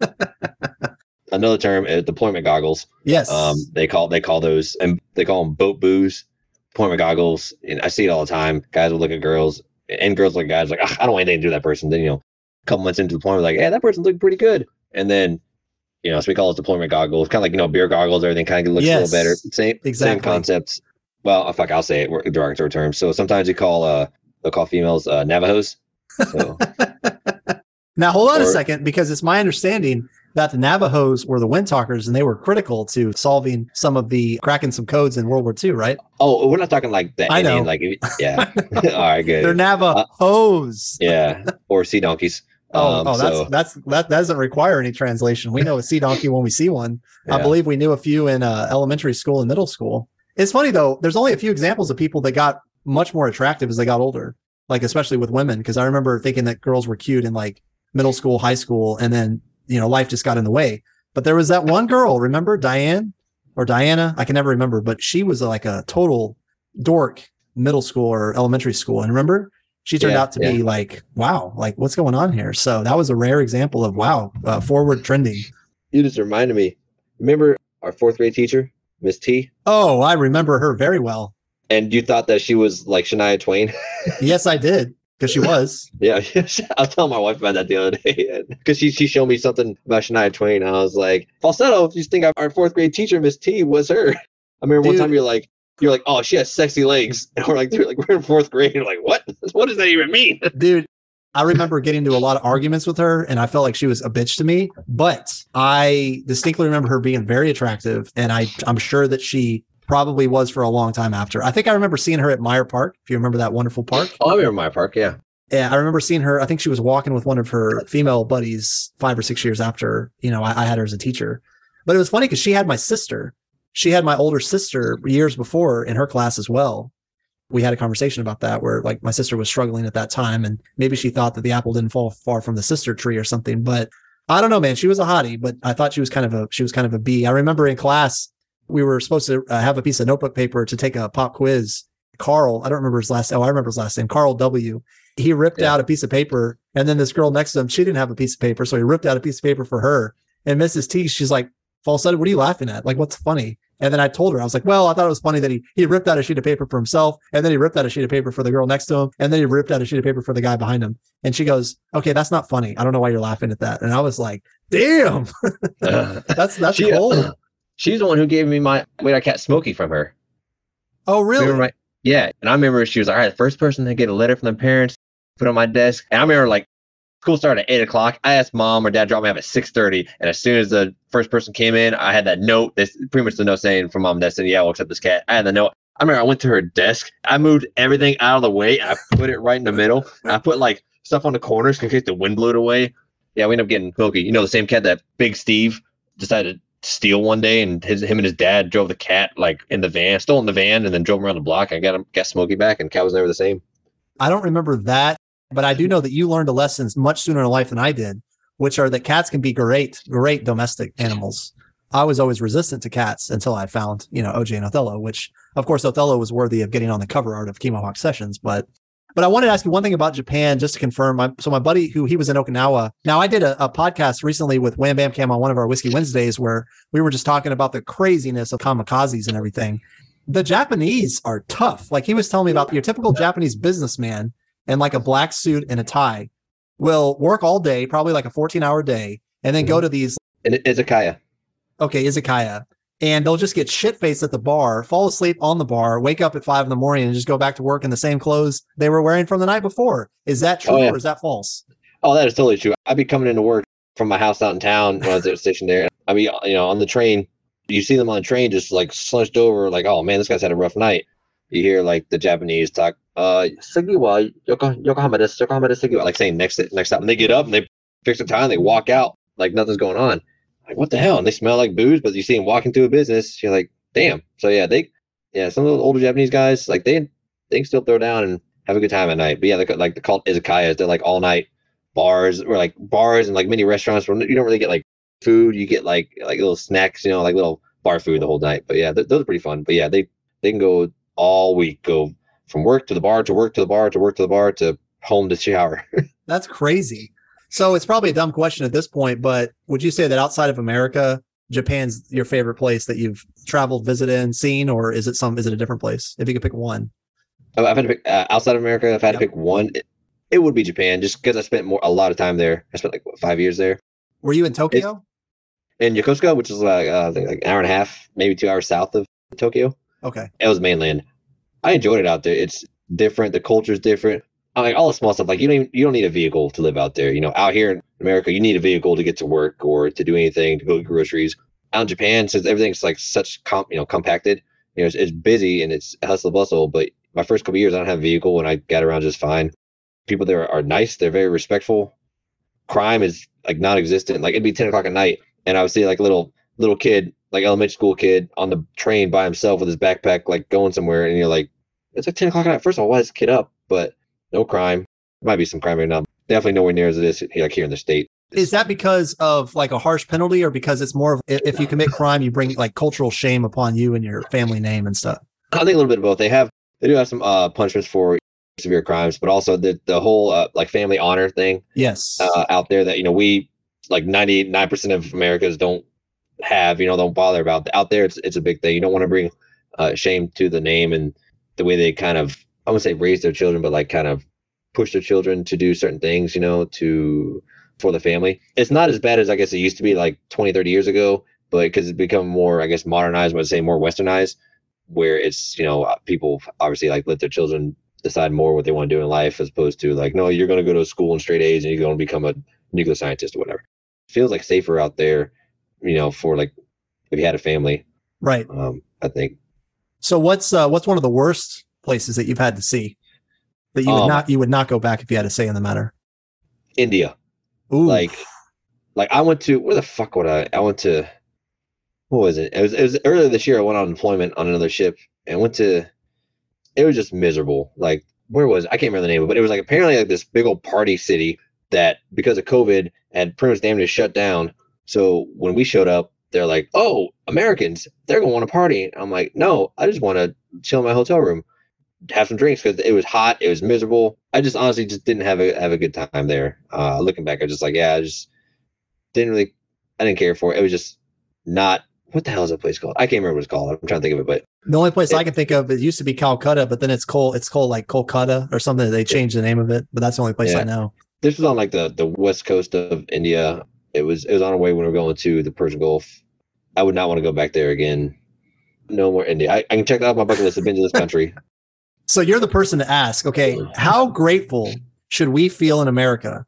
another term is deployment goggles. Yes. Um they call they call those and they call them boat boos, deployment goggles. And I see it all the time. Guys will look at girls and girls look at guys like, I don't want anything to do with that person. Then you know, couple months into deployment, like, hey, that person looking pretty good. And then you know, so we call it deployment goggles, kind of like, you know, beer goggles, everything kind of looks yes, a little better. Same, exactly. same concepts. Well, fuck, I'll say it derogatory terms. So sometimes you call, uh, they'll call females, uh, Navajos. So. now hold on or, a second, because it's my understanding that the Navajos were the wind talkers and they were critical to solving some of the cracking some codes in World War II, right? Oh, we're not talking like that. I know. Like, yeah. All right, good. They're Navajos. yeah, or sea donkeys. Oh, Um, oh, that's so- that's that doesn't require any translation. We know a sea donkey when we see one. I believe we knew a few in uh, elementary school and middle school. It's funny though. There's only a few examples of people that got much more attractive as they got older, like especially with women. Because I remember thinking that girls were cute in like middle school, high school, and then you know life just got in the way. But there was that one girl, remember Diane or Diana? I can never remember, but she was like a total dork middle school or elementary school. And remember, she turned Yeah, out to be like, wow, like what's going on here? So that was a rare example of wow, uh, forward trending. You just reminded me. Remember our fourth grade teacher, Miss T? Oh, I remember her very well. And you thought that she was like Shania Twain? Yes, I did because she was. yeah, I was telling my wife about that the other day because she she showed me something about Shania Twain. And I was like, falsetto. If you think our fourth grade teacher, Miss T, was her? I remember one time you're like. You're like, oh, she has sexy legs, and we're like, dude, like we're in fourth grade. You're like, what? What does that even mean? Dude, I remember getting into a lot of arguments with her and I felt like she was a bitch to me, but I distinctly remember her being very attractive and I I'm sure that she probably was for a long time after. I think I remember seeing her at Meyer Park, if you remember that wonderful park. Oh, I remember my park. Yeah, Yeah, I remember seeing her. I think she was walking with one of her female buddies five or six years after, you know, I, I had her as a teacher. But it was funny because she had my sister. She had my older sister years before in her class as well. We had a conversation about that where like my sister was struggling at that time and maybe she thought that the apple didn't fall far from the sister tree or something. But I don't know, man. She was a hottie, but I thought she was kind of a she was kind of a B. I remember in class we were supposed to uh, have a piece of notebook paper to take a pop quiz. Carl, I don't remember his last. Oh, I remember his last name. Carl W he ripped Yeah. out a piece of paper and then this girl next to him she didn't have a piece of paper so he ripped out a piece of paper for her and mrs t she's like falsetto what are you laughing at like what's funny and then i told her i was like well i thought it was funny that he he ripped out a sheet of paper for himself and then he ripped out a sheet of paper for the girl next to him and then he ripped out a sheet of paper for the guy behind him. And she goes okay that's not funny. I don't know why you're laughing at that. And i was like damn. That's that's She- uh, cold. she's the one who gave me my wait, I cat Smokey from her. oh really? my- yeah, and I remember she was like, all right, the first person to get a letter from the parents, put on my desk. And I remember like school started at eight o'clock. I asked mom or dad drop me off at six thirty, and as soon as the first person came in, I had that note. This pretty much the note saying from mom dad saying, "Yeah, we'll accept this cat." I had the note. I remember I went to her desk. I moved everything out of the way. I put it right in the middle. I put like stuff on the corners in case the wind blew it away. Yeah, we ended up getting Smokey. You know, the same cat that Big Steve decided to steal one day, and his him and his dad drove the cat like in the van, stole in the van, and then drove him around the block. I got him, got Smokey back, and cat was never the same. I don't remember that, but I do know that you learned a lesson much sooner in life than I did, which are that cats can be great, great domestic animals. I was always resistant to cats until I found, you know, OJ and Othello, which of course Othello was worthy of getting on the cover art of Chemohawk Sessions. But but I wanted to ask you one thing about Japan, just to confirm. My, so my buddy who he was in Okinawa. Now I did a, a podcast recently with Wham Bam Cam on one of our Whiskey Wednesdays where we were just talking about the craziness of kamikazes and everything. The Japanese are tough. Like he was telling me about your typical Japanese businessman in like a black suit and a tie will work all day, probably like a 14 hour day, and then go mm-hmm. to these, And Izakaya. okay, izakaya, and they'll just get shit faced at the bar, fall asleep on the bar, wake up at five in the morning and just go back to work in the same clothes they were wearing from the night before. Is that true Oh, yeah. or is that false? Oh, that is totally true. I'd be coming into work from my house out in town when I was stationed there. I'd be, you know, on the train. You see them on the train just like slunched over, like, oh man, this guy's had a rough night. You hear like the Japanese talk, uh, Yoko, Yokohama desu, Yokohama desu, Sugiwa, like saying next next time. And they get up and they fix tie and they walk out like nothing's going on. Like, what the hell? And they smell like booze, but you see them walking through a business. You're like, damn. So yeah, they, yeah, some of the older Japanese guys, like they, they still throw down and have a good time at night. But yeah, like, like the cult izakayas, they're like all night bars or like bars and like mini restaurants where you don't really get like food. You get like like little snacks, you know, like little bar food the whole night. But yeah, th- those are pretty fun. But yeah, they they can go all week, go from work to the bar to work to the bar to work to the bar to home to shower. That's crazy. So it's probably a dumb question at this point, but would you say that outside of America, Japan's your favorite place that you've traveled, visited, and seen, or is it some? Is it a different place? If you could pick one. I've had to pick uh, outside of America. If I had Yep. to pick one, it, it would be Japan, just because I spent more a lot of time there. I spent like what, five years there Were you in Tokyo? in Yokosuka, which is like uh, like an hour and a half, maybe two hours south of Tokyo. Okay. It was mainland. I enjoyed it out there. It's different. The culture's different. I like all the small stuff. Like you don't even, you don't need a vehicle to live out there. You know, out here in America, you need a vehicle to get to work or to do anything, to go get groceries. Out in Japan, since everything's like such com, you know, compacted, you know, it's, it's busy and it's hustle bustle. But my first couple years, I don't have a vehicle and I got around just fine. People there are nice. They're very respectful. Crime is like non-existent. Like it'd be ten o'clock at night, and I would see like a little little kid, like elementary school kid, on the train by himself with his backpack, like going somewhere, and you're like, it's like ten o'clock at night. First of all, why is this kid up? But no crime. Might be some crime right now. Definitely nowhere near as it is like here in the state. Is that because of like a harsh penalty, or because it's more of if you commit crime, you bring like cultural shame upon you and your family name and stuff? I think a little bit of both. They have they do have some uh, punishments for severe crimes, but also the the whole uh, like family honor thing Yes. uh, out there that you know we like ninety nine percent of Americans don't have. You know, don't bother about. Out there, it's it's a big thing. You don't want to bring uh, shame to the name and the way they kind of I wouldn't say raise their children, but like kind of push their children to do certain things. You know, to for the family. It's not as bad as I guess it used to be like 20, 30 years ago, but because it's become more, I guess, modernized, but say more westernized, where it's, you know, uh, people obviously like let their children decide more what they want to do in life as opposed to like, no, you're going to go to school in straight A's and you're going to become a nuclear scientist or whatever. Feels like safer out there, you know, for like if you had a family, right. um, I think. So what's uh, what's one of the worst places that you've had to see that you would Um, not you would not go back if you had to say in the matter? India. Ooh, like like I went to where the fuck would I I went to what was it? It was it was earlier this year I went on employment on another ship and went to it was just miserable. Like where was it? I can't remember the name of it, but it was like apparently like this big old party city that because of COVID had pretty much damn near shut down. So when we showed up, they're like, Oh, Americans, they're gonna want to party. I'm like, No, I just want to chill in my hotel room, have some drinks because it was hot, it was miserable. I just honestly just didn't have a have a good time there. Uh looking back, I was just like, yeah, I just didn't really I didn't care for it. It was just not what the hell is that place called? I can't remember what it's called. I'm trying to think of it, but the only place it- I can think of it used to be Calcutta, but then it's called it's called like Kolkata or something. They changed the name of it, but that's the only place Yeah. I know. this was on like the the west coast of India. It was it was on our way when we were going to the Persian Gulf. I would not want to go back there again. No more India. I, I can check that off my bucket list. I've been to this country. So you're the person to ask, okay, how grateful should we feel in America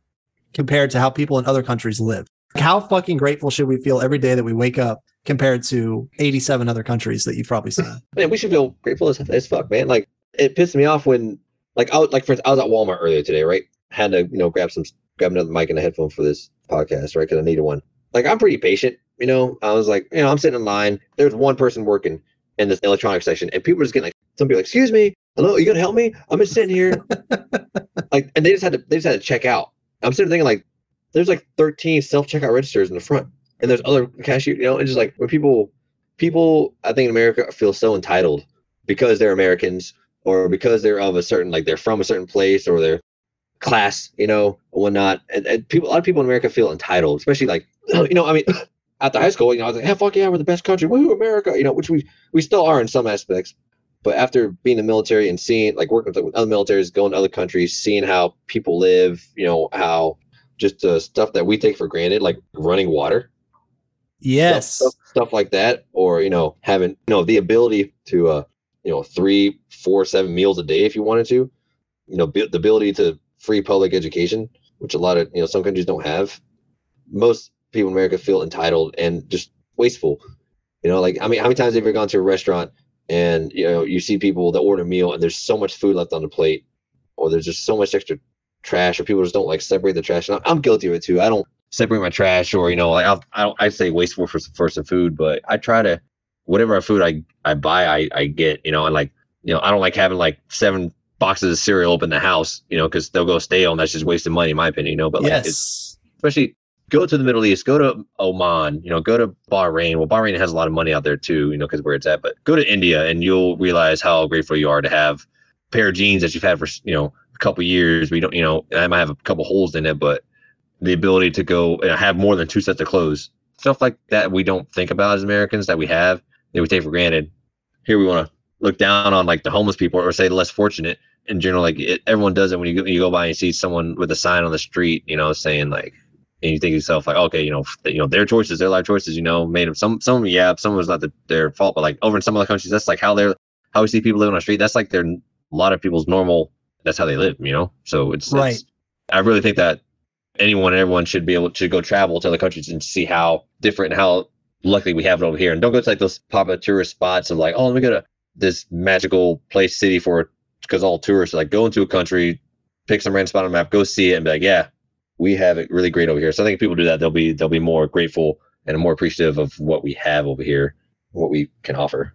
compared to how people in other countries live? How fucking grateful should we feel every day that we wake up compared to 87 other countries that you've probably seen? man, we should feel grateful as, as fuck, man. Like it pissed me off when, like, I was, like for I was at Walmart earlier today, right? Had to, you know, grab some, grab another mic and a headphone for this podcast, right? Because I needed one. Like I'm pretty patient, you know. I was like, you know, I'm sitting in line. There's one person working in this electronics section, and people are just getting like, some people like, excuse me, hello, you gonna help me? I'm just sitting here, like, and they just had to, they just had to check out. I'm sitting thinking like, there's like 13 self checkout registers in the front, and there's other cashier, you know, and just like when people, people, I think in America feel so entitled because they're Americans or because they're of a certain like they're from a certain place or they're class, you know, whatnot. And, and people, a lot of people in America feel entitled, especially like you know, I mean, after high school, you know, I was like, "Hey, fuck yeah, we're the best country, woohoo, America," you know, which we we still are in some aspects. But after being in the military and seeing, like, working with other militaries, going to other countries, seeing how people live, you know, how just the stuff that we take for granted, like running water, Yes. stuff, stuff, stuff like that, or you know, having you know the ability to uh, you know, three, four, seven meals a day if you wanted to, you know, the ability to free public education, which a lot of you know some countries don't have. Most people in America feel entitled and just wasteful. You know, like I mean, how many times have you ever gone to a restaurant and you know you see people that order a meal and there's so much food left on the plate, or there's just so much extra trash, or people just don't like separate the trash. And I'm, guilty of it too. I don't separate my trash, or you know, like I'll, I don't I say wasteful for for some food, but I try to whatever food I I buy I I get. You know, and like you know I don't like having like seven boxes of cereal up in the house. You know, because they'll go stale and that's just wasting money in my opinion. You know, but like it's yes. especially go to the Middle East, go to Oman, you know, go to Bahrain. Well, Bahrain has a lot of money out there too, you know, because where it's at. But go to India, and you'll realize how grateful you are to have a pair of jeans that you've had for you know a couple years. We don't, you know, I might have a couple holes in it, but the ability to go and have more than two sets of clothes, stuff like that, we don't think about as Americans that we have that we take for granted. Here we want to look down on like the homeless people or say the less fortunate in general. Like it, everyone does it when you go, you go by and see someone with a sign on the street, you know, saying like and you think to yourself like, okay, you know, you know, their choices, their life choices, you know, made them some, some, yeah, some was not the, their fault, but like over in some other countries, that's like how they're, how we see people living on the street. That's like their, a lot of people's normal that's how they live, you know. So it's Right. It's, I really think that anyone and everyone should be able to go travel to other countries and see how different and how luckily we have it over here. And don't go to like those popular tourist spots of like, oh, let me go to this magical place city for because all tourists like go into a country, pick some random spot on the map, go see it, and be like, yeah, we have it really great over here. So I think if people do that, they'll be they'll be more grateful and more appreciative of what we have over here, what we can offer.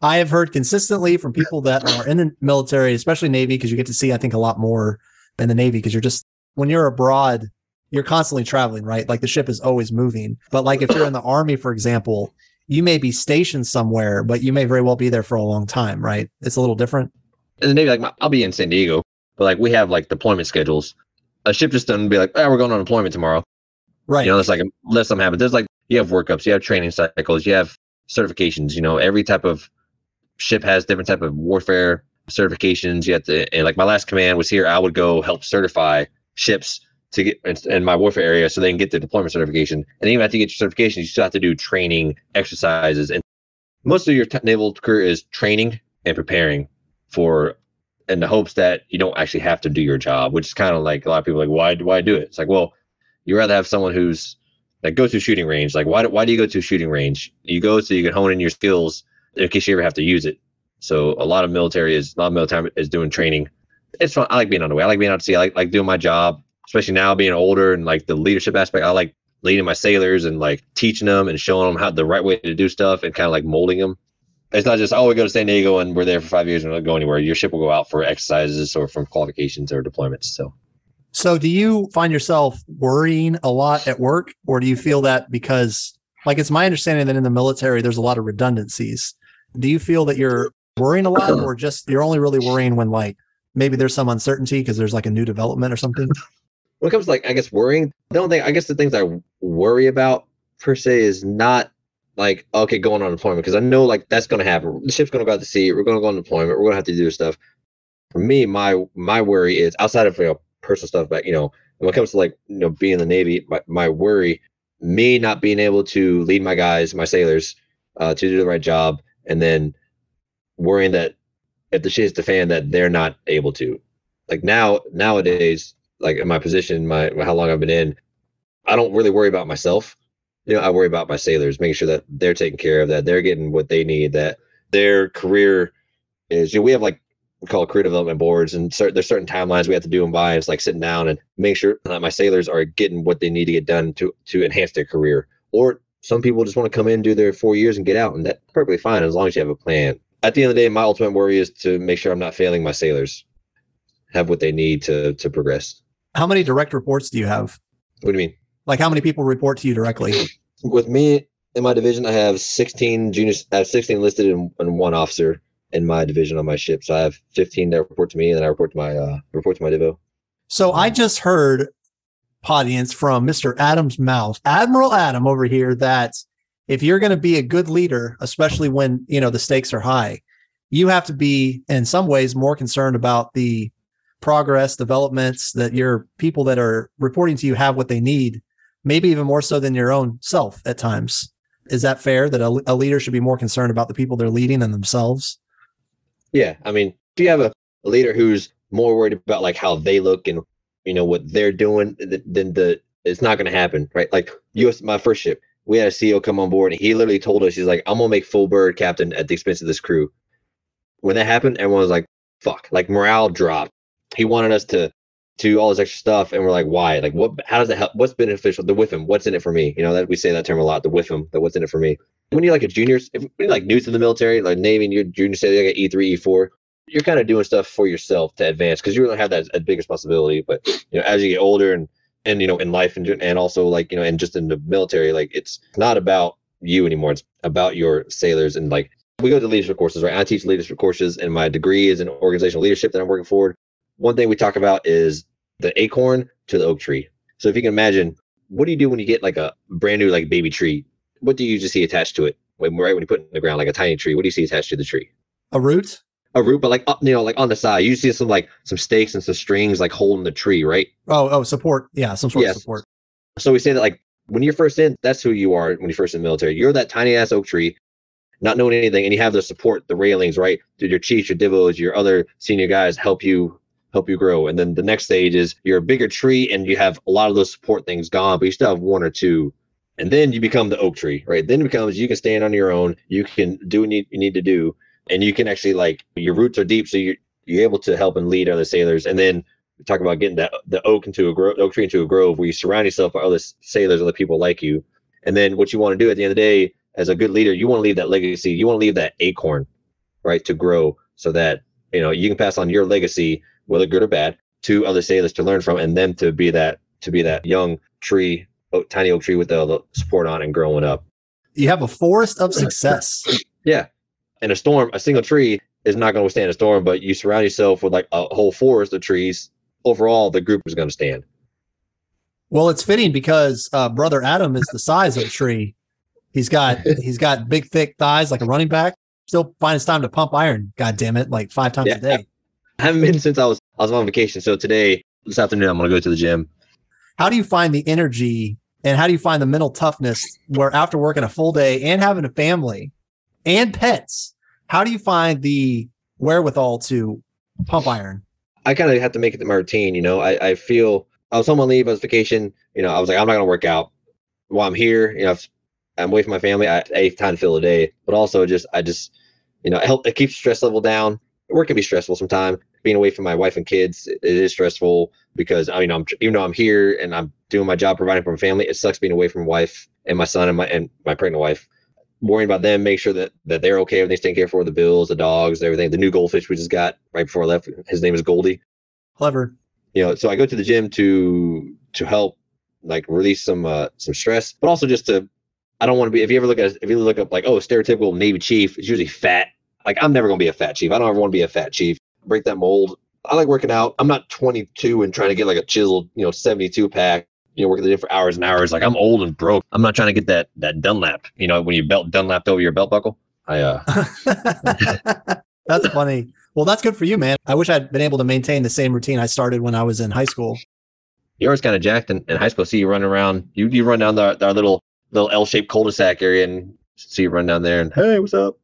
I have heard consistently from people that are in the military, especially Navy, because you get to see, I think, a lot more in the Navy because you're just, when you're abroad, you're constantly traveling, right? Like the ship is always moving. But like if you're in the Army, for example, you may be stationed somewhere, but you may very well be there for a long time, right? It's a little different. And Navy, like my- I'll be in San Diego, but like we have like deployment schedules. A ship just doesn't be like, oh, we're going on deployment tomorrow. Right. You know, it's like unless something happens. There's like you have workups, you have training cycles, you have certifications. You know, every type of ship has different type of warfare certifications. You have to, and like my last command was here. I would go help certify ships to get in, my warfare area so they can get their deployment certification. And even after you get your certification, you still have to do training exercises. And most of your naval career is training and preparing for, in the hopes that you don't actually have to do your job, which is kind of like a lot of people like, why do I do it? It's like, well, you rather have someone who's like go to shooting range. Like, why do, why do you go to shooting range? You go so you can hone in your skills in case you ever have to use it. So a lot of military is a lot of military is doing training. It's fun. I like being on the way. I like being out to sea. I like, like doing my job, especially now being older and like the leadership aspect. I like leading my sailors and like teaching them and showing them how the right way to do stuff and kind of like molding them. It's not just oh we go to San Diego and we're there for five years and we don't go anywhere. Your ship will go out for exercises or from qualifications or deployments. So So do you find yourself worrying a lot at work or do you feel that because like it's my understanding that in the military there's a lot of redundancies. Do you feel that you're worrying a lot or just you're only really worrying when like maybe there's some uncertainty because there's like a new development or something? When it comes to like I guess worrying, the only thing I guess the things I worry about per se is not like okay going on deployment because I know like that's gonna happen. The ship's gonna go out to sea. We're gonna go on deployment. We're gonna have to do stuff. For me, my my worry is outside of you know personal stuff, but you know when it comes to like you know being in the Navy, my, my worry, me not being able to lead my guys, my sailors, uh, to do the right job, and then worrying that if the shit hits the fan that they're not able to. Like now nowadays, like in my position, my how long I've been in, I don't really worry about myself. You know, I worry about my sailors, making sure that they're taken care of, that they're getting what they need, that their career is. You know, we have like we call career development boards, and there's certain timelines we have to do them by. It's like sitting down and make sure that my sailors are getting what they need to get done to to enhance their career. Or some people just want to come in, do their four years, and get out, and that's perfectly fine as long as you have a plan. At the end of the day, my ultimate worry is to make sure I'm not failing my sailors, have what they need to to progress. How many direct reports do you have? What do you mean? Like how many people report to you directly? with me in my division, I have 16 juniors. I have 16 listed and, and one officer in my division on my ship. So I have 15 that report to me, and then I report to my uh, report to my divo. So I just heard audience from Mr. Adam's mouth, Admiral Adam over here, that if you're going to be a good leader, especially when you know the stakes are high, you have to be in some ways more concerned about the progress, developments that your people that are reporting to you have what they need, maybe even more so than your own self at times. Is that fair that a, a leader should be more concerned about the people they're leading than themselves? Yeah, I mean, if you have a, leader who's more worried about like how they look and you know what they're doing, th- then the it's not going to happen, right? Like U.S. my first ship, we had a CEO come on board, and he literally told us, he's like, "I'm gonna make full bird captain at the expense of this crew." When that happened, everyone was like, "Fuck!" Like morale dropped. He wanted us to do all this extra stuff, and we're like, "Why? Like, what? How does that help? What's beneficial? The WIIFM? What's in it for me? You know that we say that term a lot. The WIIFM. The what's in it for me? When you're like a junior, if you're like new to the military, like Navy, and you're junior, say like E three, E four, you're kind of doing stuff for yourself to advance because you really have that a big responsibility. But you know, as you get older and and you know, in life and and also like you know, and just in the military, like it's not about you anymore. It's about your sailors and like we go to leadership courses, right? I teach leadership courses, and my degree is in organizational leadership that I'm working for. One thing we talk about is the acorn to the oak tree. So if you can imagine, what do you do when you get like a brand new like baby tree? What do you usually see attached to it? When right when you put it in the ground like a tiny tree, what do you see attached to the tree? A root? A root, but like up, you know, like on the side, you see some like some stakes and some strings like holding the tree, right? Oh, oh, support. Yeah, some sort Yes. of support. So we say that like when you're first in, that's who you are when you're first in the military. You're that tiny ass oak tree, not knowing anything, and you have the support, the railings, right? Your chiefs, your divos, your other senior guys help you help you grow. And then the next stage is you're a bigger tree and you have a lot of those support things gone, but you still have one or two. And then you become the oak tree, right? Then it becomes you can stand on your own, you can do what you need to do, and you can actually like your roots are deep, so you're you're able to help and lead other sailors. And then we talk about getting that the oak into a grove, oak tree into a grove where you surround yourself by other sailors, other people like you. And then what you want to do at the end of the day, as a good leader, you want to leave that legacy. You want to leave that acorn, right, to grow so that you know you can pass on your legacy, whether good or bad, to other sailors to learn from, and them to be that to be that young tree, tiny oak tree with the, the support on and growing up. You have a forest of success. yeah, in a storm, a single tree is not going to withstand a storm, but you surround yourself with like a whole forest of trees. Overall, the group is going to stand. Well, it's fitting because uh, brother Adam is the size of a tree. He's got he's got big, thick thighs like a running back. Still finds time to pump iron. God damn it, like five times yeah, a day. I haven't been since I was I was on vacation. So today, this afternoon, I'm going to go to the gym. How do you find the energy and how do you find the mental toughness where after working a full day and having a family and pets, how do you find the wherewithal to pump iron? I kind of have to make it my routine. You know, I, I feel I was home on leave, I was vacation. You know, I was like, I'm not going to work out while I'm here. You know, I'm away from my family. I, I time to fill a day, but also just, I just, you know, it help, it keeps stress level down. Work can be stressful sometimes. Being away from my wife and kids, it is stressful because I mean, I'm even though I'm here and I'm doing my job, providing for my family, it sucks being away from my wife and my son and my and my pregnant wife. Worrying about them, make sure that that they're okay, everything's taken care for, the bills, the dogs, everything. The new goldfish we just got right before I left, his name is Goldie. Clever. You know, so I go to the gym to to help like release some uh some stress, but also just to I don't want to be if you ever look at if you look up like oh stereotypical Navy chief, it's usually fat. Like I'm never gonna be a fat chief. I don't ever want to be a fat chief. Break that mold. I like working out. I'm not 22 and trying to get like a chiseled, you know, 72 pack you know, working the gym for hours and hours. Like I'm old and broke. I'm not trying to get that that Dunlap. You know, when you belt Dunlap over your belt buckle. I uh That's funny. Well, that's good for you, man. I wish I'd been able to maintain the same routine I started when I was in high school. You're always kind of jacked in, in high school. See you running around. You you run down the, our little little L-shaped cul-de-sac area and see you run down there and hey, what's up?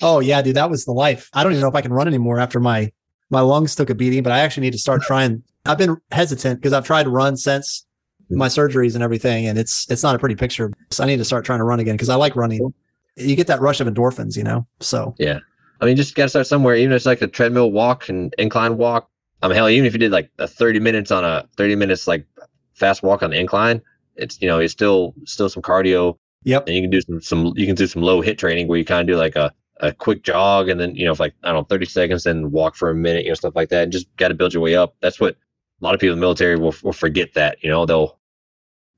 Oh yeah, dude, that was the life. I don't even know if I can run anymore after my my lungs took a beating, but I actually need to start trying. I've been hesitant because I've tried to run since my mm-hmm. surgeries and everything, and it's it's not a pretty picture. So I need to start trying to run again because I like running. You get that rush of endorphins, you know. So yeah, I mean, just got to start somewhere. Even if it's like a treadmill walk and incline walk. I mean, hell, even if you did like a thirty minutes on a thirty minutes like fast walk on the incline, it's you know it's still still some cardio. Yep. And you can do some some you can do some low HIIT training where you kind of do like a a quick jog and then you know like I don't know 30 seconds then walk for a minute you know stuff like that and just got to build your way up. That's what a lot of people in the military will, will forget that you know they'll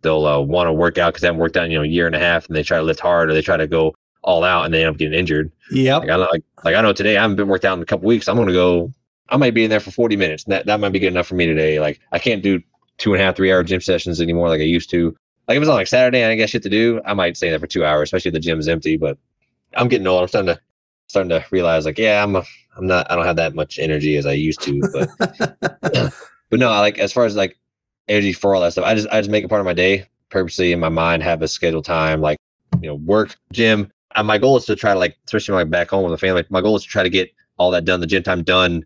they'll uh, want to work out because they haven't worked out in, you know a year and a half, and they try to lift hard or they try to go all out and they end up getting injured. Yeah, like, I like like I know today I haven't been worked out in a couple weeks. I'm gonna go. I might be in there for 40 minutes. That that might be good enough for me today. Like I can't do two and a half, three hour gym sessions anymore like I used to. Like if it's on like Saturday and I got shit to do, I might stay there for two hours, especially if the gym's empty. But I'm getting old. I'm starting to starting to realize like, yeah, I'm a, I'm not I don't have that much energy as I used to. But but no, like as far as like energy for all that stuff, I just I just make it part of my day purposely in my mind have a scheduled time, like you know, work, gym. And my goal is to try to like, especially like back home with the family. My goal is to try to get all that done, the gym time done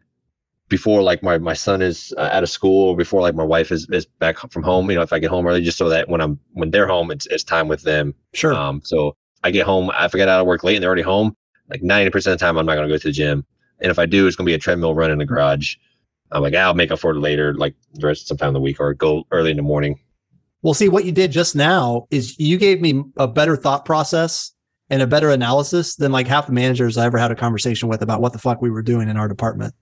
before like my, my son is uh, out of school, or before like my wife is, is back from home. You know, if I get home early, just so that when I'm when they're home, it's it's time with them. Sure. Um. So I get home, I forget out of work late, and they're already home. Like ninety percent of the time, I'm not gonna go to the gym. And if I do, it's gonna be a treadmill run in the garage. I'm like, I'll make up for it later, like the rest of sometime in the week, or go early in the morning. Well, see, what you did just now is you gave me a better thought process and a better analysis than like half the managers I ever had a conversation with about what the fuck we were doing in our department.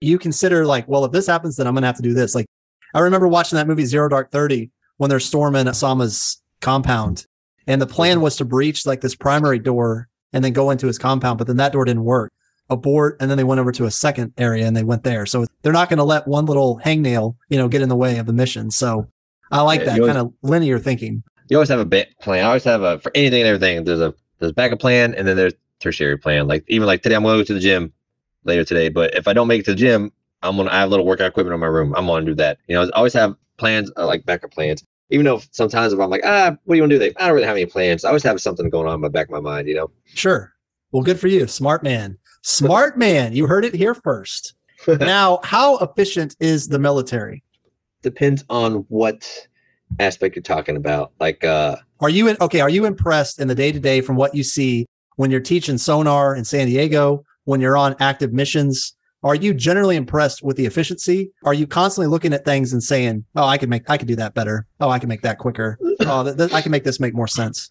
You consider like, well, if this happens, then I'm going to have to do this. Like, I remember watching that movie Zero Dark 30 when they're storming Osama's compound. And the plan mm-hmm. was to breach like this primary door and then go into his compound, but then that door didn't work. Abort, and then they went over to a second area and they went there. So they're not going to let one little hangnail, you know, get in the way of the mission. So I like that kind of linear thinking. You always have a bit plan. I always have a for anything and everything. There's a there's a backup plan, and then there's tertiary plan. Like even like today, I'm going to go to the gym later today. But if I don't make it to the gym, I'm gonna I have a little workout equipment in my room. I'm gonna do that. You know, I always have plans uh, like backup plans. Even though sometimes if I'm like, ah, what do you want to do? I don't really have any plans. I always have something going on in the back of my mind. You know. Sure. Well, good for you, smart man. Smart man. You heard it here first. now, how efficient is the military? Depends on what aspect you're talking about. Like, uh, Are you in, okay? Are you impressed in the day to day from what you see when you're teaching sonar in San Diego, when you're on active missions? Are you generally impressed with the efficiency? Are you constantly looking at things and saying, "Oh, I can make, I can do that better. Oh, I can make that quicker. Oh, th- th- I can make this make more sense."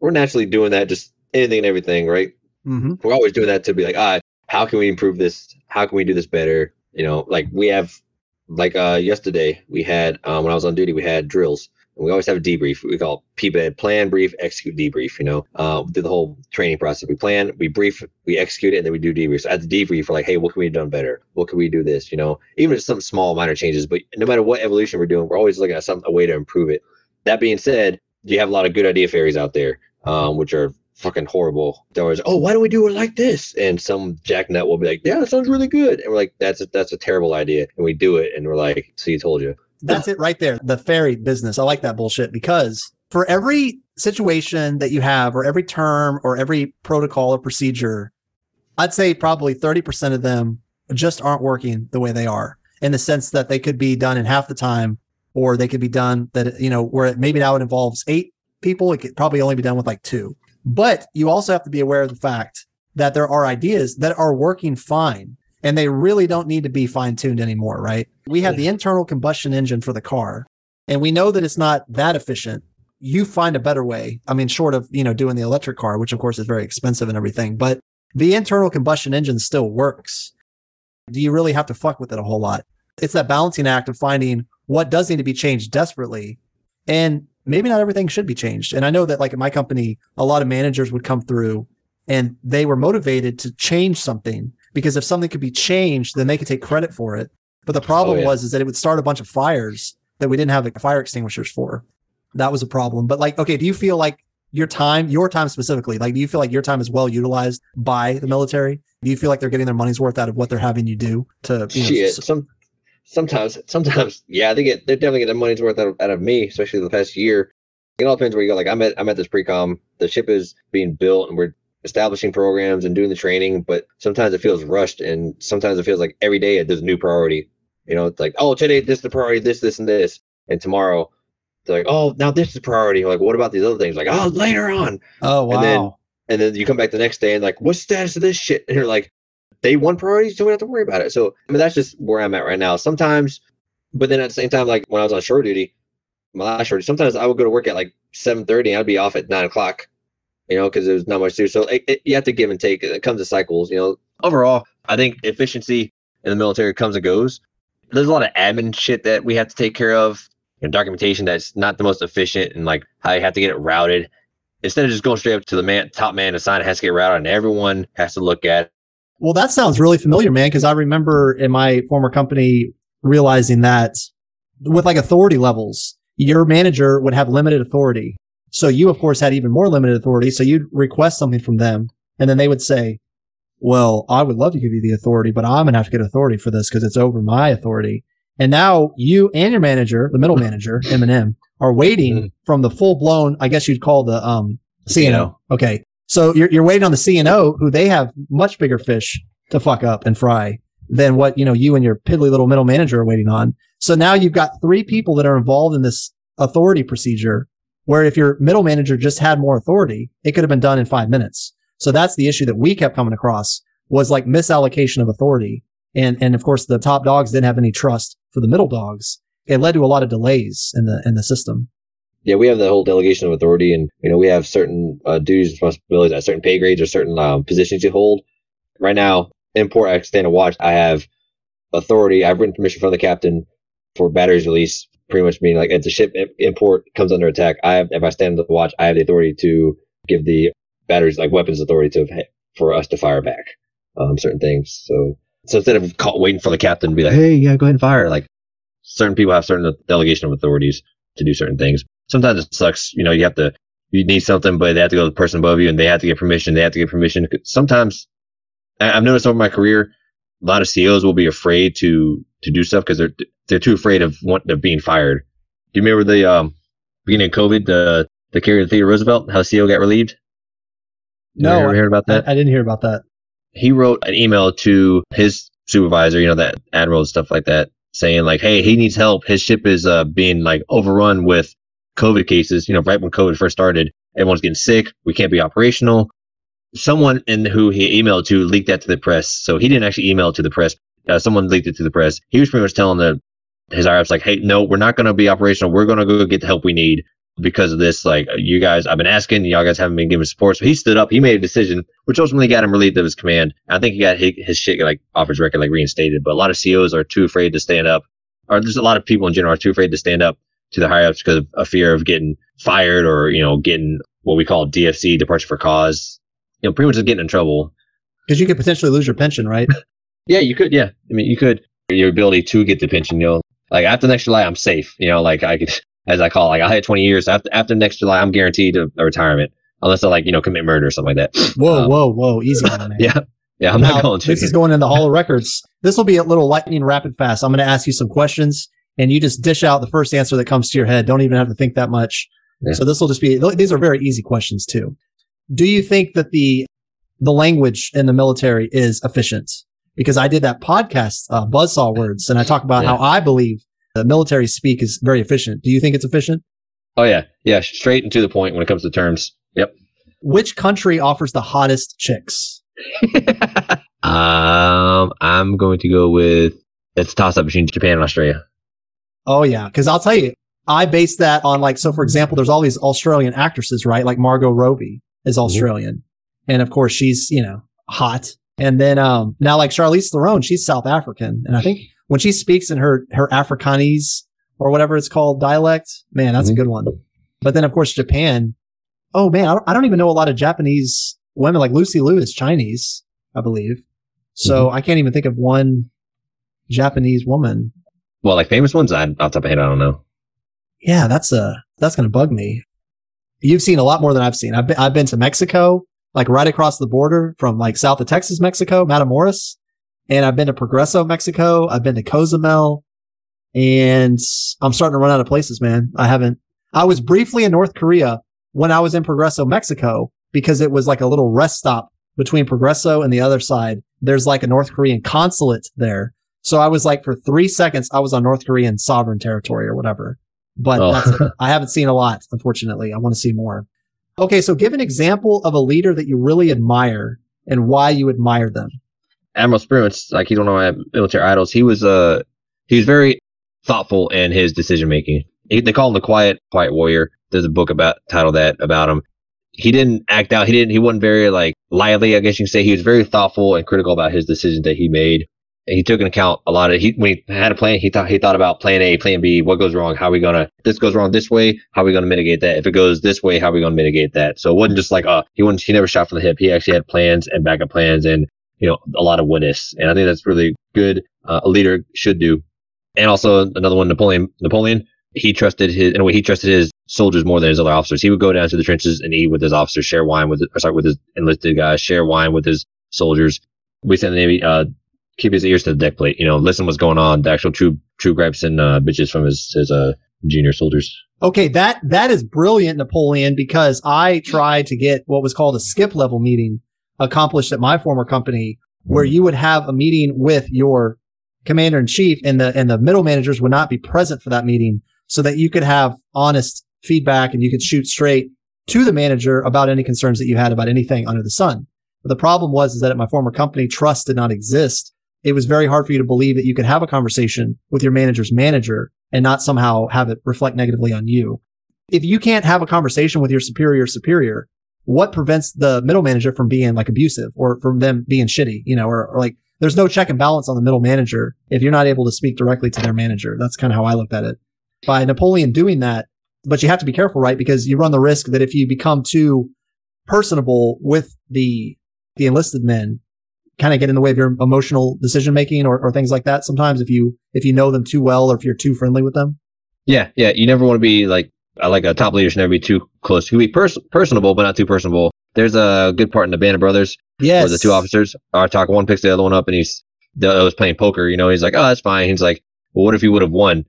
we're naturally doing that, just anything and everything, right? hmm We're always doing that to be like, ah, how can we improve this? How can we do this better? You know, like we have, like uh yesterday we had um, when I was on duty, we had drills. We always have a debrief. We call PBED plan, brief, execute, debrief. You know, uh, do the whole training process. We plan, we brief, we execute it, and then we do debrief. So at the debrief, we're like, hey, what can we have done better? What can we do this? You know, even if some small minor changes, but no matter what evolution we're doing, we're always looking at some a way to improve it. That being said, you have a lot of good idea fairies out there, um, which are fucking horrible. They're always, oh, why don't we do it like this? And some jacknut will be like, yeah, that sounds really good. And we're like, that's a, that's a terrible idea. And we do it, and we're like, see, you told you. That's it right there. The fairy business. I like that bullshit because for every situation that you have, or every term, or every protocol or procedure, I'd say probably 30% of them just aren't working the way they are in the sense that they could be done in half the time, or they could be done that, you know, where maybe now it involves eight people. It could probably only be done with like two. But you also have to be aware of the fact that there are ideas that are working fine and they really don't need to be fine tuned anymore, right? We have the internal combustion engine for the car and we know that it's not that efficient. You find a better way. I mean, short of, you know, doing the electric car, which of course is very expensive and everything, but the internal combustion engine still works. Do you really have to fuck with it a whole lot? It's that balancing act of finding what does need to be changed desperately. And maybe not everything should be changed. And I know that like in my company, a lot of managers would come through and they were motivated to change something because if something could be changed, then they could take credit for it. But the problem Oh, yeah. was is that it would start a bunch of fires that we didn't have like, fire extinguishers for. That was a problem. But like, okay, do you feel like your time, your time specifically, like, do you feel like your time is well utilized by the military? Do you feel like they're getting their money's worth out of what they're having you do to, you know, Shit, some sometimes, sometimes, yeah, they get they definitely get their money's worth out of, out of me, especially the past year. It all depends where you go. Like I'm at, I'm at this pre-com. The ship is being built, and we're establishing programs and doing the training. But sometimes it feels rushed, and sometimes it feels like every day there's a new priority. You know, it's like, oh, today this is the priority, this, this, and this, and tomorrow they're like, oh, now this is the priority. Like, what about these other things? Like, oh, later on. oh, wow. and then- And then you come back the next day and like, what's the status of this shit? And you're like, they won priorities, so we don't have to worry about it. So I mean, that's just where I'm at right now. Sometimes, but then at the same time, like when I was on shore duty, my last shore duty, sometimes I would go to work at like 7:30 and I'd be off at nine o'clock. You know, because there's not much to do. So it, it- you have to give and take. It comes to cycles. You know, overall, I think efficiency in the military comes and goes. There's a lot of admin shit that we have to take care of. And documentation that's not the most efficient, and like how you have to get it routed instead of just going straight up to the man, top man to sign, it has to get routed, and everyone has to look at. it. Well, that sounds really familiar, man, because I remember in my former company realizing that with like authority levels, your manager would have limited authority. So you, of course, had even more limited authority. So you'd request something from them and then they would say, well, I would love to give you the authority, but I'm going to have to get authority for this because it's over my authority. And now you and your manager, the middle manager, M&M, are waiting Mhm. from the full blown, I guess you'd call the, um, CNO. CNO. Okay. So you're, you're waiting on the CNO who they have much bigger fish to fuck up and fry than what, you know, you and your piddly little middle manager are waiting on. So now you've got three people that are involved in this authority procedure where if your middle manager just had more authority, it could have been done in five minutes. So that's the issue that we kept coming across was like misallocation of authority. And, and of course the top dogs didn't have any trust for the middle dogs. It led to a lot of delays in the, in the system. Yeah, we have the whole delegation of authority, and you know we have certain uh, duties, responsibilities at certain pay grades or certain um, positions you hold. Right now, import, I stand to watch. I have authority. I've written permission from the captain for batteries release. Pretty much meaning like if the ship import comes under attack, I have if I stand to watch, I have the authority to give the batteries like weapons authority to for us to fire back um, certain things. So so instead of call, waiting for the captain to be like, hey, yeah, go ahead and fire, like certain people have certain delegation of authorities to do certain things. Sometimes it sucks, you know, you have to you need something, but they have to go to the person above you, and they have to get permission. They have to get permission. Sometimes I've noticed over my career, a lot of CEOs will be afraid to to do stuff because they're they're too afraid of want of being fired. Do you remember the um, beginning of COVID, the the carrier of Theodore Roosevelt, how the CEO got relieved? No, You ever heard about I, that? I didn't hear about that. he wrote an email to his supervisor, you know, that admiral and stuff like that, saying like, "Hey, he needs help. His ship is uh, being like overrun with COVID cases. You know, right when COVID first started, everyone's getting sick. We can't be operational." Someone in who he emailed to leaked that to the press, so he didn't actually email it to the press. Uh, someone leaked it to the press. He was pretty much telling the his ups like, "Hey, no, we're not going to be operational. We're going to go get the help we need." because of this. Like you guys, I've been asking, y'all guys haven't been giving support. So he stood up, he made a decision, which ultimately got him relieved of his command. I think he got his, his shit like off his record, like reinstated. But a lot of CEOs are too afraid to stand up, or there's a lot of people in general are too afraid to stand up to the higher ups because of a fear of getting fired or you know getting what we call DFC, departure for cause. You know, pretty much just getting in trouble. Because you could potentially lose your pension, right? yeah, you could. Yeah, I mean, you could. Your ability to get the pension, you know, like after next July, I'm safe. You know, like I could as I call it. Like I had 20 years after after next July, I'm guaranteed a, a retirement unless I like you know commit murder or something like that. Whoa, um, whoa, whoa, easy on man. Yeah, yeah, I'm now, not going to. This is going in the Hall of Records. This will be a little lightning rapid fast. I'm going to ask you some questions, and you just dish out the first answer that comes to your head. Don't even have to think that much. Yeah. So this will just be. These are very easy questions too. Do you think that the the language in the military is efficient? Because I did that podcast, uh, Buzzsaw Words, and I talk about yeah. how I believe the military speak is very efficient. Do you think it's efficient? Oh yeah, yeah, straight and to the point when it comes to terms. Yep. Which country offers the hottest chicks? um, I'm going to go with it's toss up between Japan and Australia. Oh yeah, because I'll tell you, I base that on like so. For example, there's all these Australian actresses, right? Like Margot Robbie is mm-hmm. Australian, mm-hmm. and of course she's you know hot. And then um now like Charlize Theron, she's South African, and I think when she speaks in her her Afrikaans or whatever it's called dialect, man, that's mm-hmm. a good one. But then of course Japan. Oh man, I don't, I don't, even know a lot of Japanese women. Like Lucy Liu is Chinese, I believe. So mm-hmm. I can't even think of one Japanese woman. Well, like famous ones, I, off top of my head, I don't know. Yeah, that's a uh, that's gonna bug me. You've seen a lot more than I've seen. I've been I've been to Mexico, like right across the border from like south of Texas, Mexico, Matamoros. And I've been to Progreso, Mexico. I've been to Cozumel and I'm starting to run out of places, man. I haven't, I was briefly in North Korea when I was in Progreso, Mexico, because it was like a little rest stop between Progreso and the other side. There's like a North Korean consulate there. So I was like for three seconds, I was on North Korean sovereign territory or whatever. But oh. I haven't seen a lot, unfortunately. I want to see more. Okay. So give an example of a leader that you really admire and why you admire them. Admiral Spruance like he's one of my military idols. He was uh he was very thoughtful in his decision making. They call him the quiet quiet warrior. There's a book about titled that about him. He didn't act out. He didn't. He wasn't very like lively. I guess you can say he was very thoughtful and critical about his decisions that he made. He took into account a lot of he when he had a plan. He thought he thought about plan A, plan B. What goes wrong? How are we gonna? This goes wrong this way. How are we gonna mitigate that? If it goes this way, how are we gonna mitigate that? So it wasn't just like uh he wasn't. He never shot from the hip. He actually had plans and backup plans and you know, a lot of witness. And I think that's really good. Uh, a leader should do. And also another one, Napoleon, Napoleon, he trusted his, in a way, he trusted his soldiers more than his other officers. He would go down to the trenches and eat with his officers, share wine with, or sorry, with his enlisted guys, share wine with his soldiers. We sent the Navy, uh, keep his ears to the deck plate, you know, listen what's going on, the actual true, true gripes and, uh, bitches from his, his, uh, junior soldiers. Okay, that that is brilliant, Napoleon, because I tried to get what was called a skip level meeting accomplished at my former company where you would have a meeting with your commander in chief and the, and the middle managers would not be present for that meeting so that you could have honest feedback and you could shoot straight to the manager about any concerns that you had about anything under the sun. But the problem was is that at my former company, trust did not exist. It was very hard for you to believe that you could have a conversation with your manager's manager and not somehow have it reflect negatively on you. If you can't have a conversation with your superior superior, what prevents the middle manager from being like abusive or from them being shitty, you know, or, or like there's no check and balance on the middle manager if you're not able to speak directly to their manager. That's kind of how I looked at it. By Napoleon doing that, but you have to be careful, right? Because you run the risk that if you become too personable with the the enlisted men, kind of get in the way of your emotional decision making or, or things like that. Sometimes if you if you know them too well or if you're too friendly with them. Yeah, yeah. You never want to be like I like a top leader should never be too close. You can be pers- personable, but not too personable. There's a good part in the Band of Brothers yes. where the two officers are talking. One picks the other one up, and he's the was playing poker. You know, he's like, "Oh, that's fine." He's like, "Well, what if you would have won?"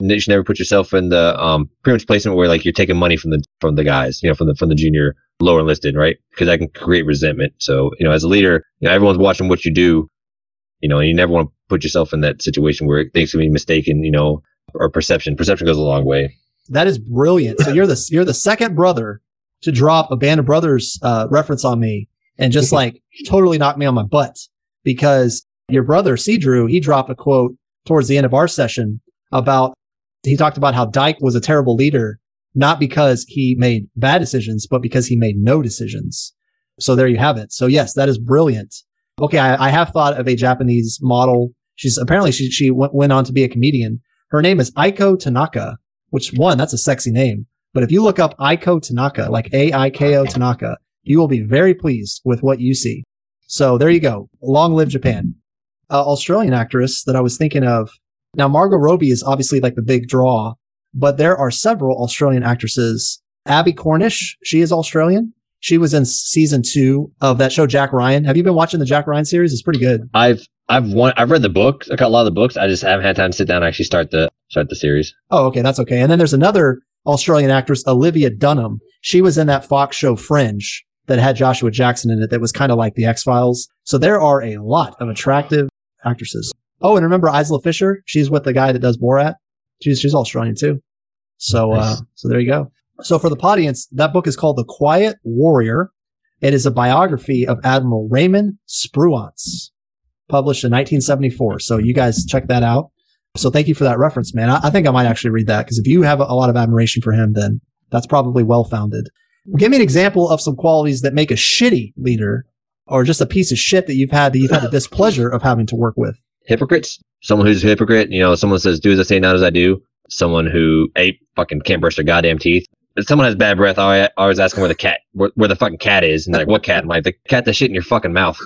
You should never put yourself in the um pretty much placement where like you're taking money from the from the guys, you know, from the from the junior lower enlisted, right? Because that can create resentment. So you know, as a leader, you know, everyone's watching what you do. you know, and you never want to put yourself in that situation where things can be mistaken, you know, or perception. Perception goes a long way. That is brilliant. So you're the you're the second brother to drop a Band of Brothers uh, reference on me and just like totally knock me on my butt because your brother C. Drew he dropped a quote towards the end of our session about he talked about how Dike was a terrible leader not because he made bad decisions but because he made no decisions. So there you have it. So yes, that is brilliant. Okay, I, I have thought of a Japanese model. She's apparently she she went, went on to be a comedian. Her name is Aiko Tanaka, which one that's a sexy name. But if you look up Aiko Tanaka, like A I K O Tanaka, you will be very pleased with what you see. So there you go. Long live Japan. Uh, Australian actress that I was thinking of. Now, Margot Robbie is obviously like the big draw, but there are several Australian actresses. Abbie Cornish, she is Australian. She was in season two of that show Jack Ryan. Have you been watching the Jack Ryan series? It's pretty good. I've I've won, I've read the books. I got a lot of the books. I just haven't had time to sit down and actually start the start the series. Oh, okay, that's okay. And then there's another Australian actress, Olivia Dunham. She was in that Fox show Fringe that had Joshua Jackson in it that was kind of like the X Files. So there are a lot of attractive actresses. Oh, and remember Isla Fisher? She's with the guy that does Borat. She's she's Australian too. So uh so there you go. So for the audience, that book is called The Quiet Warrior. It is a biography of Admiral Raymond Spruance, published in 1974. So you guys check that out. So thank you for that reference, man. I, I think I might actually read that because if you have a, a lot of admiration for him, then that's probably well founded. Give me an example of some qualities that make a shitty leader or just a piece of shit that you've had that you've had the displeasure of having to work with. Hypocrites. Someone who's a hypocrite. You know, someone says, do as I say, not as I do. Someone who, a fucking can't brush their goddamn teeth. If someone has bad breath, I always ask them where the cat, where, where the fucking cat is. And they're like, what cat? I'm like, the cat that shit in your fucking mouth.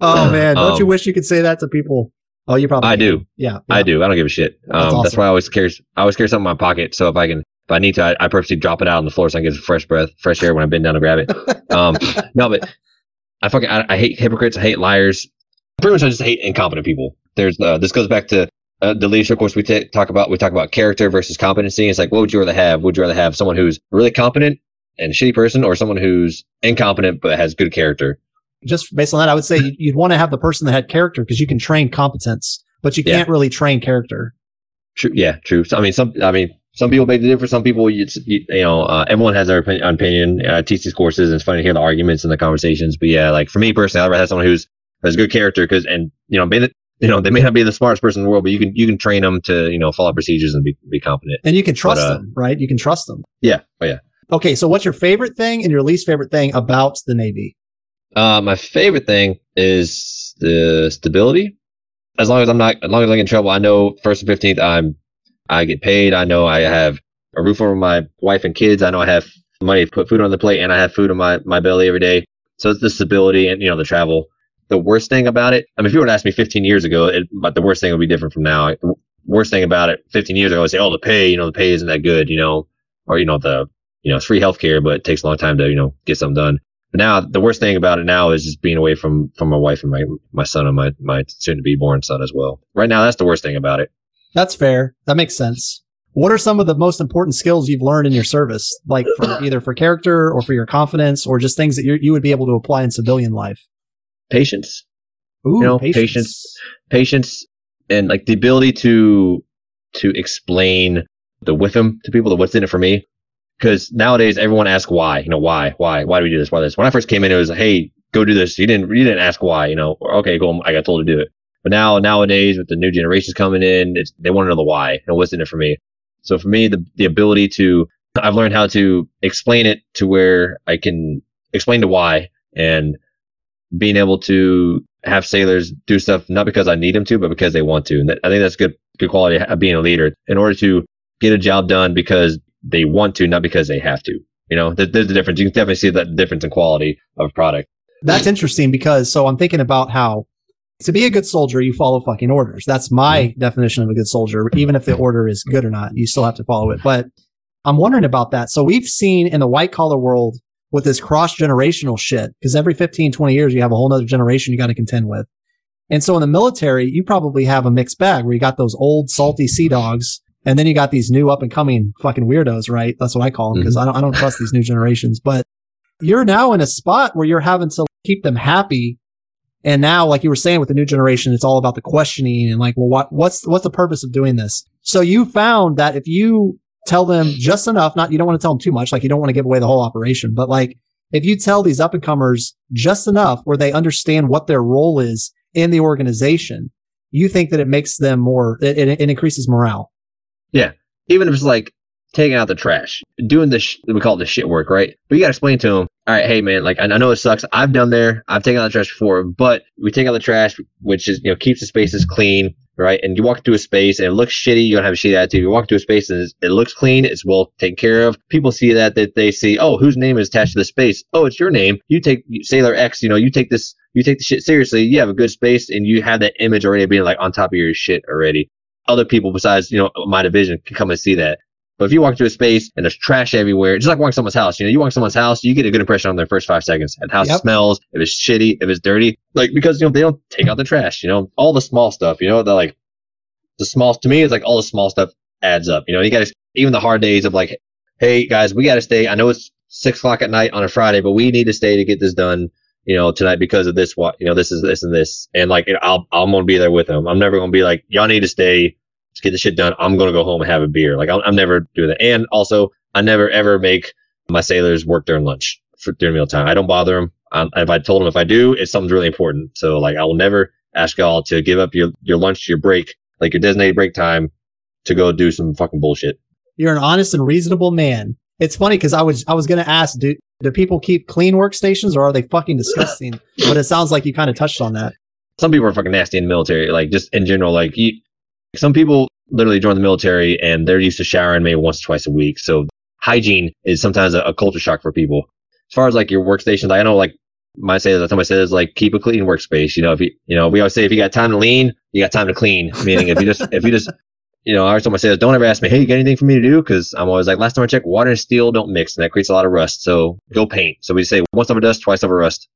Oh man, don't um, you wish you could say that to people? Oh, you probably. I can. do. Yeah, yeah, I do. I don't give a shit. Um, that's, awesome. that's, why I always carry. I always carry something in my pocket. So if I can, if I need to, I, I purposely drop it out on the floor so I can get fresh breath, fresh air when I bend down to grab it. Um, no, but I fucking I, I, hate hypocrites. I hate liars. Pretty much, I just hate incompetent people. There's uh, this goes back to uh, the leadership course we t- talk about. We talk about character versus competency. It's like, what would you rather have? Would you rather have someone who's really competent and a shitty person, or someone who's incompetent but has good character? Just based on that, I would say you'd want to have the person that had character because you can train competence but you can't yeah. really train character. True. Yeah, true. So, I mean, some, I mean, some people make the difference. Some people, you, you know, uh, everyone has their opinion. opinion. I teach these courses, and it's funny to hear the arguments and the conversations. But yeah, like for me personally, I'd rather have someone who's has good character because, and you know, you know, they may not be the smartest person in the world, but you can you can train them to you know follow procedures and be be competent. And you can trust but, uh, them, right? You can trust them. Yeah. Oh yeah. Okay, so what's your favorite thing and your least favorite thing about the Navy? Uh, my favorite thing is the stability as long as I'm not, as long as I get in trouble, I know first and fifteenth, I'm, I get paid. I know I have a roof over my wife and kids. I know I have money to put food on the plate, and I have food in my my belly every day. So it's the stability and you know the travel. The worst thing about it, I mean, if you were to ask me 15 years ago, it, but the worst thing would be different from now. The worst thing about it, 15 years ago, I would say, oh, the pay, you know, the pay isn't that good, you know, or you know the you know it's free healthcare, but it takes a long time to you know get something done. But now the worst thing about it now is just being away from from my wife and my my son and my my soon to be born son as well. Right now, that's the worst thing about it. That's fair. That makes sense. What are some of the most important skills you've learned in your service, like for either for character or for your confidence, or just things that you you would be able to apply in civilian life? Patience. Ooh, you know, patience. patience, patience, and like the ability to to explain the WIIFM to people, the what's in it for me because nowadays everyone asks why, you know, why, why, why do we do this? Why this? When I first came in, it was, hey, go do this. You didn't, you didn't ask why, you know, okay, go. I got told to do it. But now, nowadays, with the new generations coming in, it's, they want to know the why and what's in it for me. So for me, the, the ability to, I've learned how to explain it to where I can explain the why and being able to have sailors do stuff not because I need them to, but because they want to. And that, I think that's good, good quality of being a leader in order to get a job done because they want to, not because they have to. You know, there's, there's a difference. You can definitely see that difference in quality of product. That's interesting because so I'm thinking about how to be a good soldier, you follow fucking orders. That's my mm-hmm. definition of a good soldier. Even if the order is good or not, you still have to follow it. But I'm wondering about that. So we've seen in the white collar world with this cross generational shit, because every 15, 20 years, you have a whole nother generation you got to contend with. And so in the military, you probably have a mixed bag where you got those old salty sea dogs and then you got these new up and coming fucking weirdos, right? That's what I call them because mm-hmm. I don't, I don't trust these new generations, but you're now in a spot where you're having to keep them happy And now, like you were saying with the new generation, it's all about the questioning and like, well, what, what's, what's the purpose of doing this? So you found that if you tell them just enough, not, you don't want to tell them too much, like you don't want to give away the whole operation, but like if you tell these up and comers just enough where they understand what their role is in the organization, you think that it makes them more, it, it, it increases morale. Yeah. Even if it's like taking out the trash, doing the, sh- we call it the shit work, right? But you got to explain to them, all right, hey man, like I know it sucks. I've done there. I've taken out the trash before, but we take out the trash, which is, you know, keeps the spaces clean, right? And you walk into a space and it looks shitty. You don't have a shitty attitude. You walk into a space and it looks clean. It's well taken care of. People see that, that they see, oh, whose name is attached to the space? Oh, it's your name. You take Sailor X, you know, you take this, you take the shit seriously. You have a good space and you have that image already being like on top of your shit already. Other people besides, you know, my division can come and see that. But if you walk into a space and there's trash everywhere, just like walking someone's house, you know, you walk someone's house, you get a good impression on their first five seconds. And how Yep. it smells, if it's shitty, if it's dirty. Like, because, you know, they don't take out the trash, you know, all the small stuff, you know, the like, the small, to me, it's like all the small stuff adds up. You know, you gotta, even the hard days of like, hey guys, we gotta stay. I know it's six o'clock at night on a Friday, but we need to stay to get this done, you know, tonight because of this, what, you know, this is this and this. And like, you know, I'll, I'm going to be there with them. I'm never going to be like, y'all need to stay to get the shit done. I'm going to go home and have a beer. Like, I'm, I'm never doing that. And also, I never ever make my sailors work during lunch for during mealtime. I don't bother them. Um, if I told them if I do, it's something really important. So like, I will never ask y'all to give up your, your lunch, your break, like your designated break time to go do some fucking bullshit. You're an honest and reasonable man. It's funny because I was I was gonna ask, do do people keep clean workstations or are they fucking disgusting? but it sounds like you kind of touched on that. some people are fucking nasty in the military. Like just in general, like you, some people literally join the military and they're used to showering maybe once or twice a week. So hygiene is sometimes a, a culture shock for people. As far as like your workstations, I know like my say that somebody says like keep a clean workspace. You know, if you you know, we always say if you got time to lean, you got time to clean. Meaning if you just if you just you know, I always tell sailors, don't ever ask me, hey, you got anything for me to do? Because I'm always like, last time I checked, water and steel don't mix, and that creates a lot of rust. So go paint. So we say once over dust, twice over rust.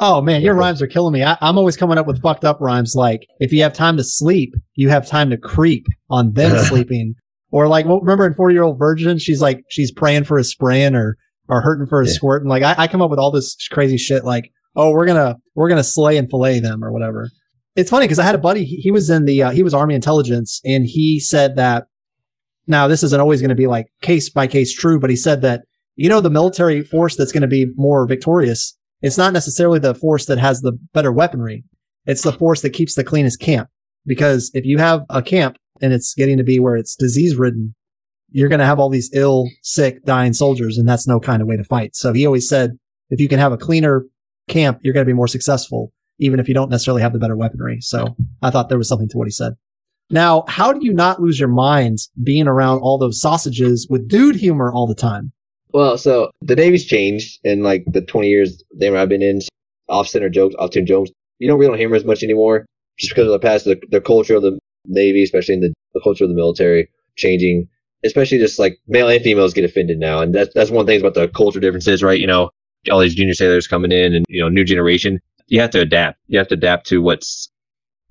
Oh man, your rhymes are killing me. I, I'm always coming up with fucked up rhymes like if you have time to sleep, you have time to creep on them sleeping. Or like, well, remember in 40 year old virgin, she's like, she's praying for a spraying or, or hurting for a Yeah. squirt. And like, I, I come up with all this crazy shit like, oh, we're gonna, we're gonna slay and fillet them or whatever. It's funny because I had a buddy, he, he was in the, uh, he was army intelligence and he said that now this isn't always going to be like case by case true, but he said that, you know, the military force that's going to be more victorious it's not necessarily the force that has the better weaponry. It's the force that keeps the cleanest camp. Because if you have a camp and it's getting to be where it's disease ridden, you're going to have all these ill, sick, dying soldiers. And that's no kind of way to fight. So he always said, if you can have a cleaner camp, you're going to be more successful, even if you don't necessarily have the better weaponry. So I thought there was something to what he said. Now, how do you not lose your mind being around all those sausages with dude humor all the time? Well, so the Navy's changed in like the 20 years that I've been in. Off center jokes, off tune jokes. You don't really don't hear 'em as much anymore just because of the past, the, the culture of the Navy, especially in the, the culture of the military, changing. Especially just like male and females get offended now. And that's, that's one thing about the culture differences, right? You know, all these junior sailors coming in and, you know, new generation. You have to adapt. You have to adapt to what's,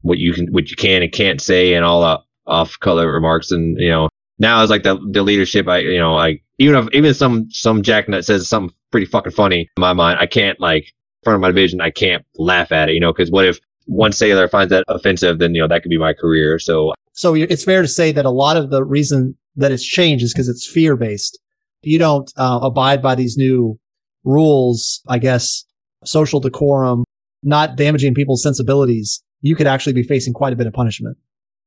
what you can, what you can and can't say and all the off color remarks. And, you know, now it's like the, the leadership. I, you know, like even if, even some, some jacknut says something pretty fucking funny in my mind, I can't like, in front of my division, I can't laugh at it, you know, cause what if one sailor finds that offensive, then, you know, that could be my career. So So it's fair to say that a lot of the reason that it's changed is because it's fear based. You don't uh, abide by these new rules, I guess, social decorum, not damaging people's sensibilities, you could actually be facing quite a bit of punishment.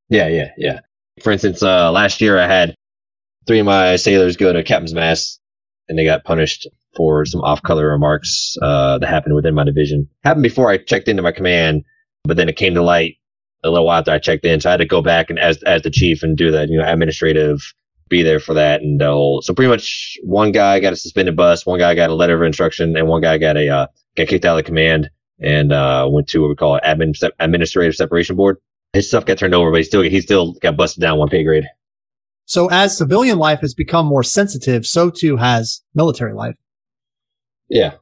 Yeah, yeah, yeah. For instance, uh, last year I had three of my sailors go to captain's mast and they got punished for some off-color remarks uh, that happened within my division. Happened before I checked into my command, but then it came to light a little while after I checked in, so I had to go back and as as the chief and do that, you know, administrative, be there for that and the whole. So pretty much one guy got a suspended bust, one guy got a letter of instruction, and one guy got a uh, got kicked out of the command and uh, went to what we call admin administrative separation board his stuff got turned over, but he still he still got busted down one pay grade. So as civilian life has become more sensitive, so too has military life. Yeah,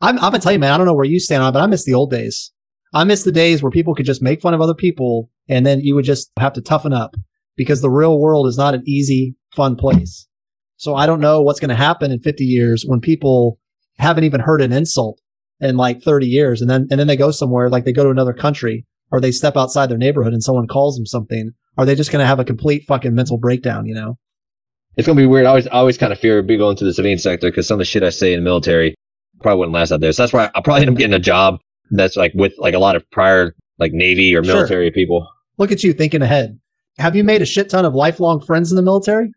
I'm, I'm gonna tell you, man, I don't know where you stand on, it, but I miss the old days. I miss the days where people could just make fun of other people and then you would just have to toughen up because the real world is not an easy, fun place. So I don't know what's going to happen in 50 years when people haven't even heard an insult in like 30 years. And then, and then they go somewhere, like they go to another country or they step outside their neighborhood and someone calls them something. Are they just going to have a complete fucking mental breakdown, you know? It's gonna be weird. I always, I always kind of fear be going to the civilian sector because some of the shit I say in the military probably wouldn't last out there. So that's why I'll probably end up getting a job that's like with like a lot of prior like Navy or Sure. military people. Look at you thinking ahead. Have you made a shit ton of lifelong friends in the military?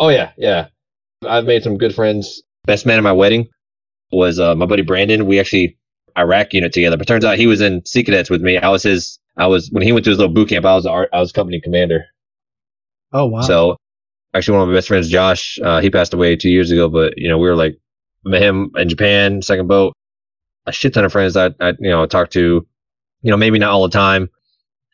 Oh yeah, yeah. I've made some good friends. Best man at my wedding was uh, my buddy Brandon. We actually Iraq unit together. But turns out he was in Sea Cadets with me. I was his. I was when he went to his little boot camp. I was our, I was company commander. Oh, wow. So actually, one of my best friends, Josh, uh, he passed away two years ago. But you know, we were like met him in Japan, second boat. A shit ton of friends that I you know talked to. You know, maybe not all the time,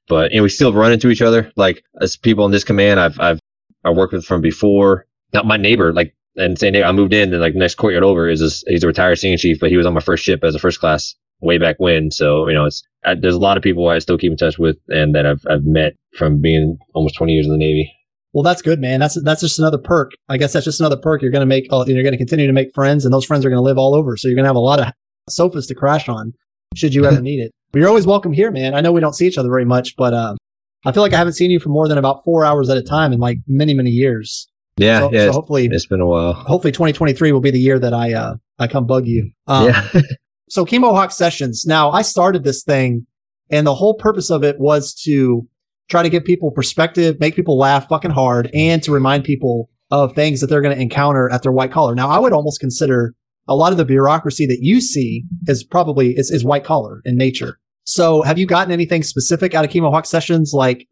but you know, we still run into each other. Like as people in this command, I've I've I worked with from before. Not my neighbor, like and same neighbor. I moved in, and like next courtyard over is this. He's a retired senior chief, but he was on my first ship as a first class way back when. So you know, it's I, there's a lot of people I still keep in touch with, and that I've I've met from being almost 20 years in the Navy. Well, that's good, man. That's that's just another perk. I guess that's just another perk. You're going to make, uh, you're going to continue to make friends, and those friends are going to live all over. So you're going to have a lot of sofas to crash on, should you ever need it. But you're always welcome here, man. I know we don't see each other very much, but um, I feel like I haven't seen you for more than about four hours at a time in like many, many years. Yeah, so, yeah. so hopefully, it's been a while. hopefully 2023 will be the year that I uh I come bug you. Um, yeah. so Chemohawk Sessions. Now I started this thing and the whole purpose of it was to try to give people perspective, make people laugh fucking hard and to remind people of things that they're going to encounter at their white collar. Now I would almost consider a lot of the bureaucracy that you see is probably is, is white collar in nature. So have you gotten anything specific out of Chemohawk Sessions? Like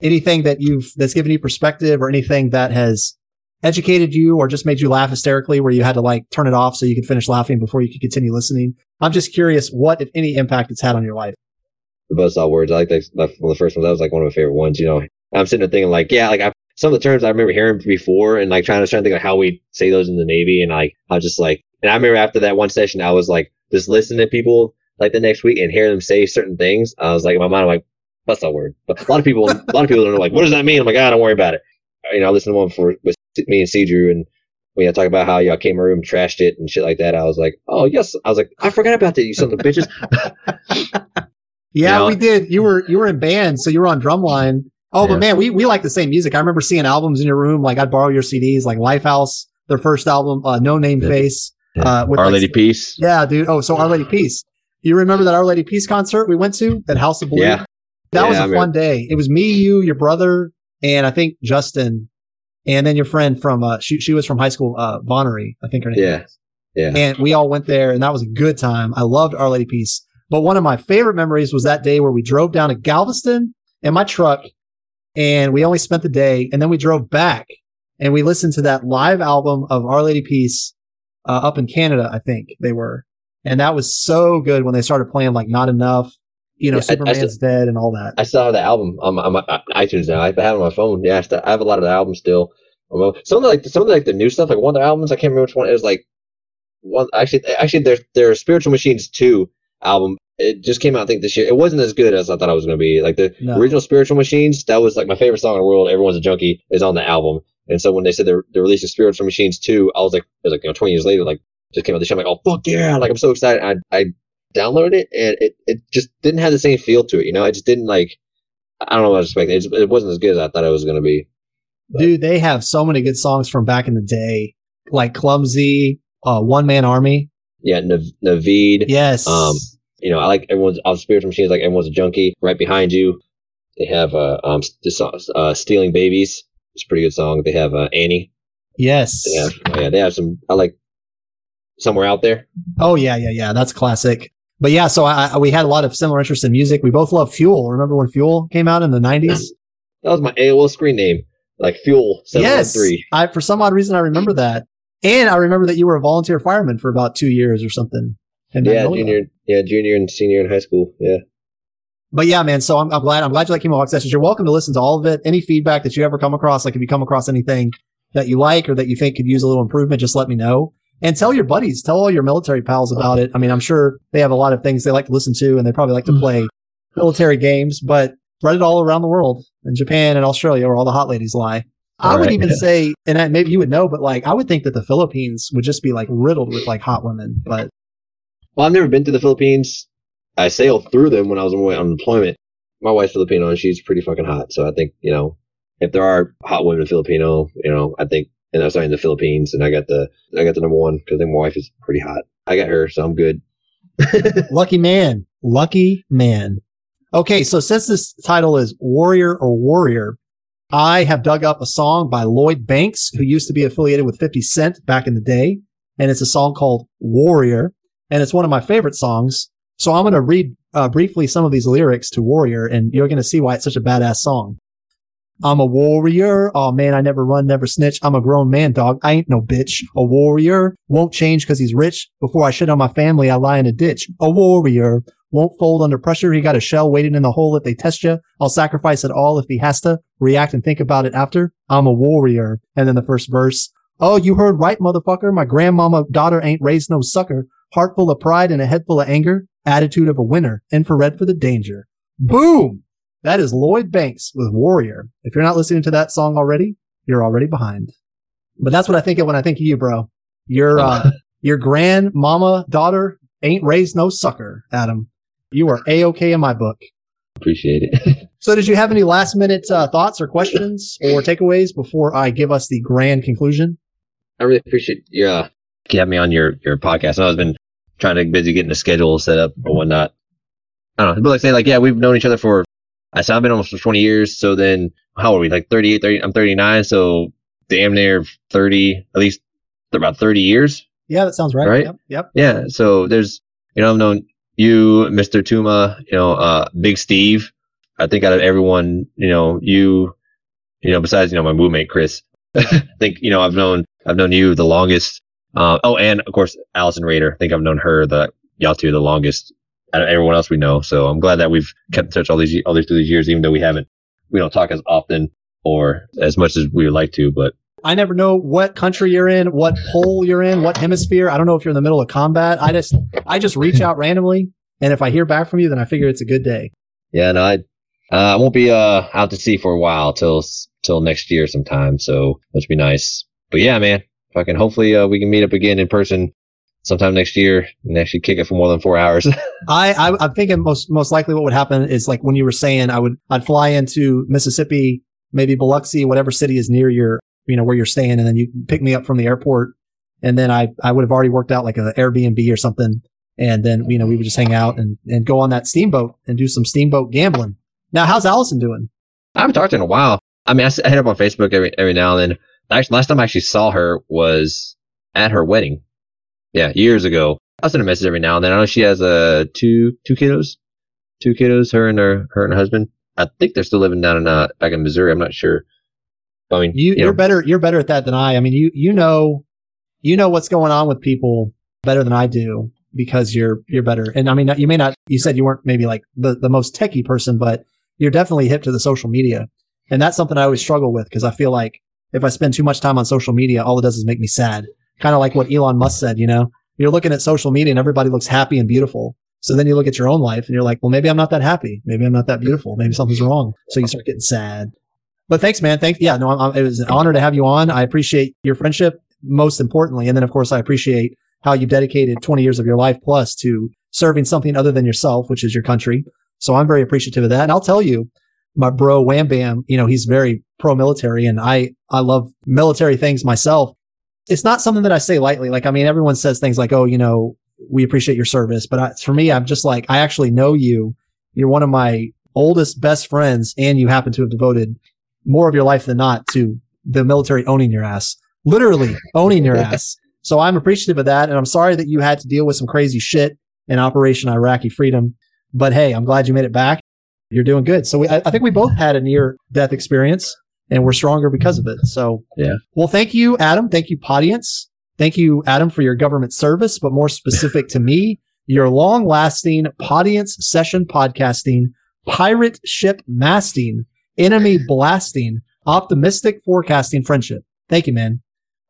anything that you've, that's given you perspective or anything that has educated you or just made you laugh hysterically where you had to like turn it off so you could finish laughing before you could continue listening? I'm just curious what, if any, impact it's had on your life. the buzzsaw words. I like that. One of the first ones. That was like one of my favorite ones. You know, I'm sitting there thinking like, yeah, like I, some of the terms I remember hearing before, and like trying to trying to think of how we say those in the Navy, and like I was just like, and I remember after that one session, I was like, just listening to people like the next week and hearing them say certain things. I was like, in my mind, I'm like, what's that word? But a lot of people, a lot of people don't know like, what does that mean? I'm like, ah, don't worry about it. You know, I listened to one for with me and C Drew and. When y'all talk about how y'all came in my room, trashed it, and shit like that, I was like, "Oh yes." I was like, "I forgot about that, you sons of bitches." Yeah, know- we did. You were, you were in band. So you were on drumline. Oh, Yeah. but man, we, we like the same music. I remember seeing albums in your room. Like I'd borrow your CDs, like Lifehouse, their first album, uh, No Name Yeah. Face. Uh, with Our like- Lady Peace. Yeah, dude. Oh, so Our Lady Peace. You remember that Our Lady Peace concert we went to at House of Blue? Yeah. That Yeah, was I a remember. fun day. It was me, you, your brother, and I think Justin, and then your friend from uh, she she was from high school, uh, Vonnery, I think her name. Yeah. is. Yeah. And we all went there, and that was a good time. I loved Our Lady Peace. But one of my favorite memories was that day where we drove down to Galveston in my truck, and we only spent the day, and then we drove back, and we listened to that live album of Our Lady Peace uh, up in Canada, I think they were, and that was so good when they started playing like Not Enough, you know, Yeah, I- I Superman's dead and all that. I still have the album on my, on my uh, iTunes now. I have it on my phone. Yeah, I, still, I have a lot of the albums still. Some of the, like some of the, like the new stuff, like one of the albums, I can't remember which one. It was like one. Actually, actually, there's there's Spiritual Machines two album. It just came out, I think, this year. It wasn't as good as I thought it was going to be. Like the No. original Spiritual Machines, that was like my favorite song in the world. Everyone's a junkie is on the album. And so when they said they're, they're releasing Spiritual Machines two, I was like, it was like you know, 20 years later, like just came out the show. I'm like, oh fuck yeah! Like I'm so excited. I I downloaded it and it, it just didn't have the same feel to it. You know, it just didn't like. I don't know what I was expecting. It, just, it wasn't as good as I thought it was going to be. Dude, they have so many good songs from back in the day, like Clumsy, uh, One Man Army. Yeah, Nav- Naveed. Yes. Um, you know, I like everyone's on spiritual machines. Like everyone's a junkie. Right behind you, they have uh um this uh stealing babies. It's a pretty good song. They have uh Annie. yes. They have oh, yeah. They have some. I like somewhere out there. Oh yeah, yeah, yeah. That's classic. But yeah, so I, we had a lot of similar interests in music. We both love Fuel. Remember when Fuel came out in the nineties? That was my AOL screen name. Like Fuel Yes. I for some odd reason I remember that, and I remember that you were a volunteer fireman for about two years or something. in Yeah, Magnolia. junior. Yeah, junior and senior in high school. Yeah. But yeah, man. So I'm, I'm glad. I'm glad you like Chemohawk Sessions. You're welcome to listen to all of it. Any feedback that you ever come across, like if you come across anything that you like or that you think could use a little improvement, just let me know. And tell your buddies, tell all your military pals oh. about it. I mean, I'm sure they have a lot of things they like to listen to, and they probably like to mm. play military games. But spread it all around the world, in Japan and Australia, where all the hot ladies lie. I All would right. even say, and I, maybe you would know, but like I would think that the Philippines would just be like riddled with like hot women. But Well, I've never been to the Philippines. I sailed through them when I was on deployment. My wife's Filipino and she's pretty fucking hot. So I think, you know, if there are hot women Filipino, you know, I think, and I was in the Philippines and I got the, I got the number one because then my wife is pretty hot. I got her, so I'm good. Lucky man. Lucky man. Okay. So since this title is Warrior or Warrior, I have dug up a song by Lloyd Banks, who used to be affiliated with 50 Cent back in the day. And it's a song called Warrior. And it's one of my favorite songs. So I'm going to read uh, briefly some of these lyrics to Warrior and you're going to see why it's such a badass song. I'm a warrior. Oh man, I never run, never snitch. I'm a grown man, dog. I ain't no bitch. A warrior won't change because he's rich. Before I shit on my family, I lie in a ditch. A warrior won't fold under pressure. He got a shell waiting in the hole if they test you. I'll sacrifice it all if he has to react and think about it after. I'm a warrior. And then the first verse. Oh, you heard right, motherfucker. My grandmama daughter ain't raised no sucker. Heart full of pride and a head full of anger. Attitude of a winner. Infrared for the danger. Boom! That is Lloyd Banks with Warrior. If you're not listening to that song already, you're already behind. But that's what I think of when I think of you, bro. Your, uh, your grandmama daughter ain't raised no sucker, Adam. You are A-okay in my book. Appreciate it. so did you have any last minute uh, thoughts or questions or takeaways before I give us the grand conclusion? I really appreciate you uh, having me on your, your podcast. I know I've been trying to busy getting the schedule set up or whatnot. I don't know. But like say like, yeah, we've known each other for I said I've been almost for 20 years. So then how are we? Like 38, 30, I'm 39. So damn near 30, at least about 30 years. Yeah, that sounds right. Right? Yep. yep. Yeah. So there's, you know, I've known you, Mr. Tuma, you know, uh, Big Steve. I think out of everyone, you know, you, you know, besides, you know, my roommate, Chris, I think, you know, I've known, I've known you the longest. Uh, oh, and of course, Allison Rader. I think I've known her, the, y'all two, the longest everyone else we know. So I'm glad that we've kept in touch all these all these through these years, even though we haven't we don't talk as often or as much as we would like to. But I never know what country you're in, what pole you're in, what hemisphere. I don't know if you're in the middle of combat. I just I just reach out randomly, and if I hear back from you, then I figure it's a good day. Yeah, no, I uh, I won't be uh out to sea for a while till till next year sometime. So which would be nice. But yeah, man, fucking hopefully uh, we can meet up again in person sometime next year and actually kick it for more than four hours. I, I I'm thinking most most likely what would happen is like when you were saying I would I'd fly into Mississippi, maybe Biloxi, whatever city is near your you know where you're staying, and then you pick me up from the airport, and then I I would have already worked out like an Airbnb or something, and then you know we would just hang out and and go on that steamboat and do some steamboat gambling. Now, how's Allison doing? I haven't talked to her in a while. I mean, I, I hit up on Facebook every every now and then. Actually, last time I actually saw her was at her wedding yeah, years ago. I send a message every now and then. I know she has uh two two kiddos, two kiddos. Her and her her and her husband. I think they're still living down in uh back in Missouri. I'm not sure. I mean, you, you are better. You're better at that than I. I mean, you you know, you know what's going on with people better than I do because you're you're better. And I mean, you may not. You said you weren't maybe like the the most techie person, but you're definitely hip to the social media, and that's something I always struggle with because I feel like if I spend too much time on social media, all it does is make me sad kind of like what Elon Musk said, you know, you're looking at social media and everybody looks happy and beautiful. So then you look at your own life and you're like, well, maybe I'm not that happy. Maybe I'm not that beautiful. Maybe something's wrong. So you start getting sad. But thanks, man. Thank, yeah, no, I'm, it was an honor to have you on. I appreciate your friendship most importantly. And then of course, I appreciate how you've dedicated 20 years of your life plus to serving something other than yourself, which is your country. So I'm very appreciative of that. And I'll tell you, my bro Wham Bam, you know, he's very pro military and I, I love military things myself it's not something that I say lightly. Like, I mean, everyone says things like, "Oh, you know, we appreciate your service," but I, for me, I'm just like, I actually know you. You're one of my oldest best friends, and you happen to have devoted more of your life than not to the military owning your ass, literally owning your ass. So I'm appreciative of that, and I'm sorry that you had to deal with some crazy shit in Operation Iraqi Freedom. But hey, I'm glad you made it back. You're doing good. So we, I, I think we both had a near death experience and we're stronger because of it. So, yeah. Well, thank you, Adam. Thank you, audience. Thank you, Adam, for your government service, but more specific to me, your long lasting audience session podcasting, pirate ship masting, enemy blasting, optimistic forecasting friendship. Thank you, man.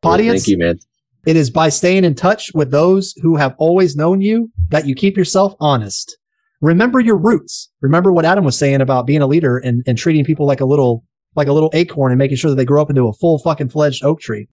Audience. Thank you, man. It is by staying in touch with those who have always known you that you keep yourself honest. Remember your roots. Remember what Adam was saying about being a leader and, and treating people like a little like a little acorn and making sure that they grow up into a full fucking fledged oak tree.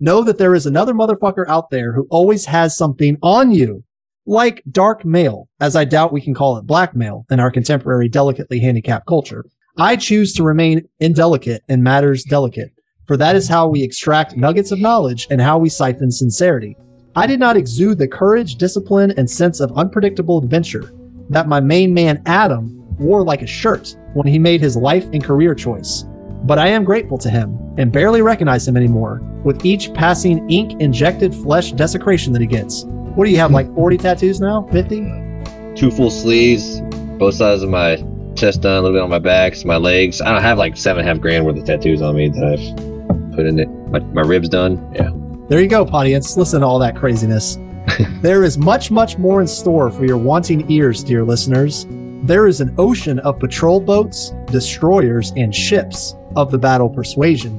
Know that there is another motherfucker out there who always has something on you. like dark mail, as I doubt we can call it blackmail in our contemporary delicately handicapped culture. I choose to remain indelicate in matters delicate, for that is how we extract nuggets of knowledge and how we siphon sincerity. I did not exude the courage, discipline, and sense of unpredictable adventure that my main man Adam wore like a shirt when he made his life and career choice. But I am grateful to him and barely recognize him anymore with each passing ink injected flesh desecration that he gets. What do you have, like 40 tattoos now? 50? Two full sleeves, both sides of my chest done, a little bit on my back, my legs. I don't have like seven and a half grand worth of tattoos on me that I've put in it. My, my ribs done. Yeah. There you go, audience. Listen to all that craziness. there is much, much more in store for your wanting ears, dear listeners. There is an ocean of patrol boats, destroyers, and ships of the battle persuasion,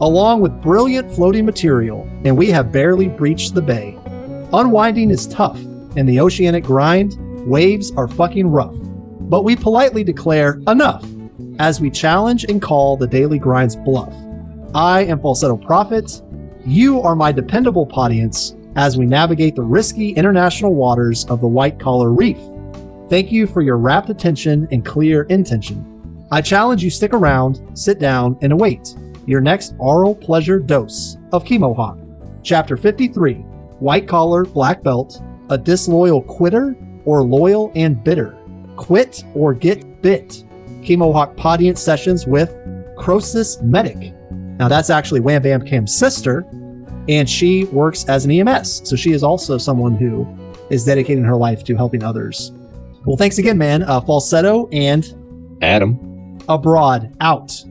along with brilliant floating material, and we have barely breached the bay. Unwinding is tough, and the oceanic grind, waves are fucking rough. But we politely declare enough as we challenge and call the daily grind's bluff. I am Falsetto Prophet. You are my dependable audience as we navigate the risky international waters of the White Collar Reef. Thank you for your rapt attention and clear intention. I challenge you stick around, sit down, and await your next oral pleasure dose of Chemohawk. Chapter 53 White Collar Black Belt, a disloyal quitter or loyal and bitter. Quit or get bit. Chemohawk Podience sessions with Croesus Medic. Now that's actually Wham Bam Cam's sister, and she works as an EMS. So she is also someone who is dedicating her life to helping others well, thanks again, man. Uh, falsetto and Adam. abroad out.